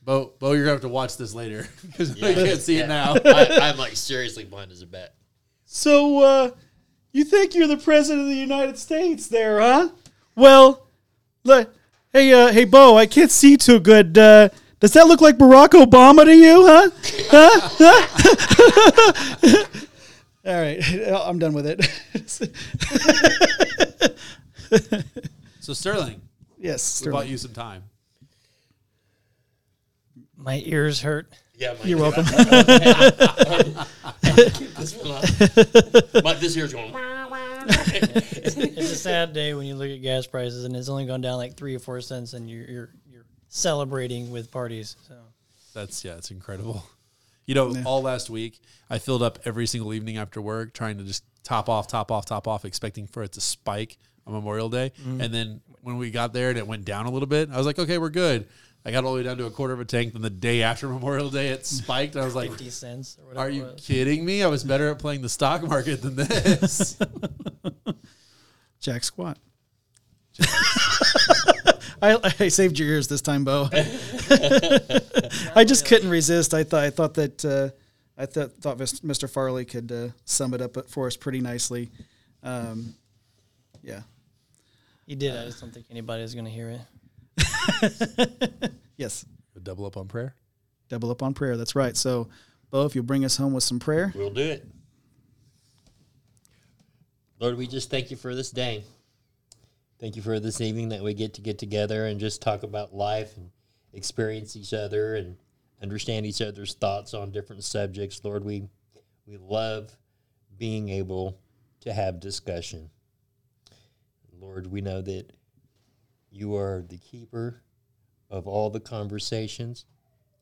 Bo, Bo, you're gonna have to watch this later [laughs] because I can't see it now. [laughs] I, I'm like seriously blind as a bat. So, uh, you think you're the president of the United States there, huh? Well, le- hey, uh, hey, Bo, I can't see too good. Uh, does that look like Barack Obama to you, huh? [laughs] Huh? Huh? All right, I'm done with it. So Sterling, yes, we bought you some time. My ears hurt. Yeah, my, You're welcome. this one on. My, this ear's going. It's a sad day when you look at gas prices and it's only gone down like three or four cents, and you're you're, you're celebrating with parties. So That's yeah, it's incredible. You know, all last week I filled up every single evening after work, trying to just top off, top off, top off, expecting for it to spike on Memorial Day. Mm-hmm. And then when we got there and it went down a little bit, I was like, okay, we're good. I got all the way down to a quarter of a tank. Then the day after [laughs] Memorial Day, it spiked. I was like, fifty cents or whatever. Are you kidding me? I was better at playing the stock market than this. [laughs] Jack squat. [laughs] I, I saved your ears this time, Bo. I just couldn't resist. I thought I thought that uh, I thought thought Mr. Farley could uh, sum it up for us pretty nicely. Um, yeah. He did. I just don't think anybody is going to hear it. [laughs] Yes. Double up on prayer. Double up on prayer. That's right. So, Bo, if you'll bring us home with some prayer. We'll do it. Lord, we just thank you for this day. Thank you for this evening that we get to get together and just talk about life and experience each other and understand each other's thoughts on different subjects. Lord, we we love being able to have discussion. Lord, we know that you are the keeper of all the conversations.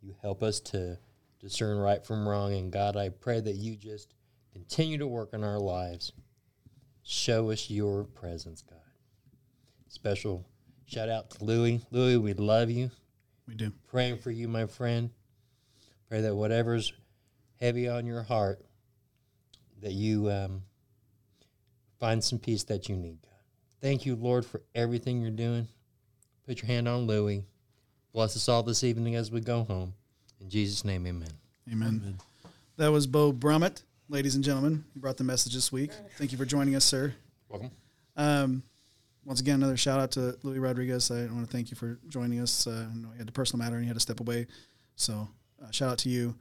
You help us to discern right from wrong. And God, I pray that you just continue to work in our lives. Show us your presence, God. Special shout out to Louie. Louie, we love you. We do. Praying for you, my friend. Pray that whatever's heavy on your heart, that you um, find some peace that you need, God. Thank you, Lord, for everything you're doing. Put your hand on Louie. Bless us all this evening as we go home. In Jesus' name, amen. Amen. That was Bo Brummett, ladies and gentlemen. He brought the message this week. Thank you for joining us, sir. Welcome. Um, once again, another shout out to Louis Rodriguez. I want to thank you for joining us. Uh, I know he had a personal matter and he had to step away. So, uh, shout out to you.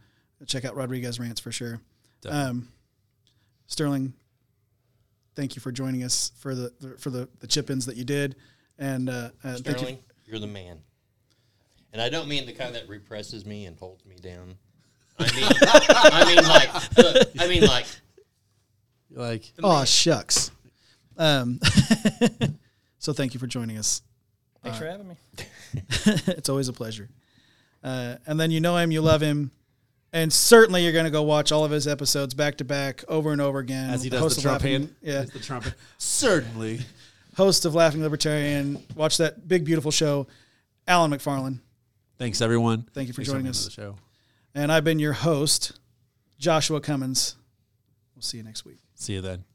Check out Rodriguez Rants for sure. Um, Sterling, thank you for joining us for the for the, the chip ins that you did. And uh, uh, thank you. Sterling, you. are the man. And I don't mean the kind that represses me and holds me down. I mean, [laughs] I mean like, look, I mean like, like, Oh, shucks. Um, [laughs] so, thank you for joining us. Thanks for having me. [laughs] it's always a pleasure. Uh, and then you know him, you love him, and certainly you're going to go watch all of his episodes back to back over and over again. As he does Host the of Trump hand. yeah, The trumpet. Certainly. Host of Laughing Libertarian. Watch that big beautiful show, Alan McFarland. Thanks, everyone. Thank you for Thanks joining us. the show. And I've been your host, Joshua Cummins. We'll see you next week. See you then.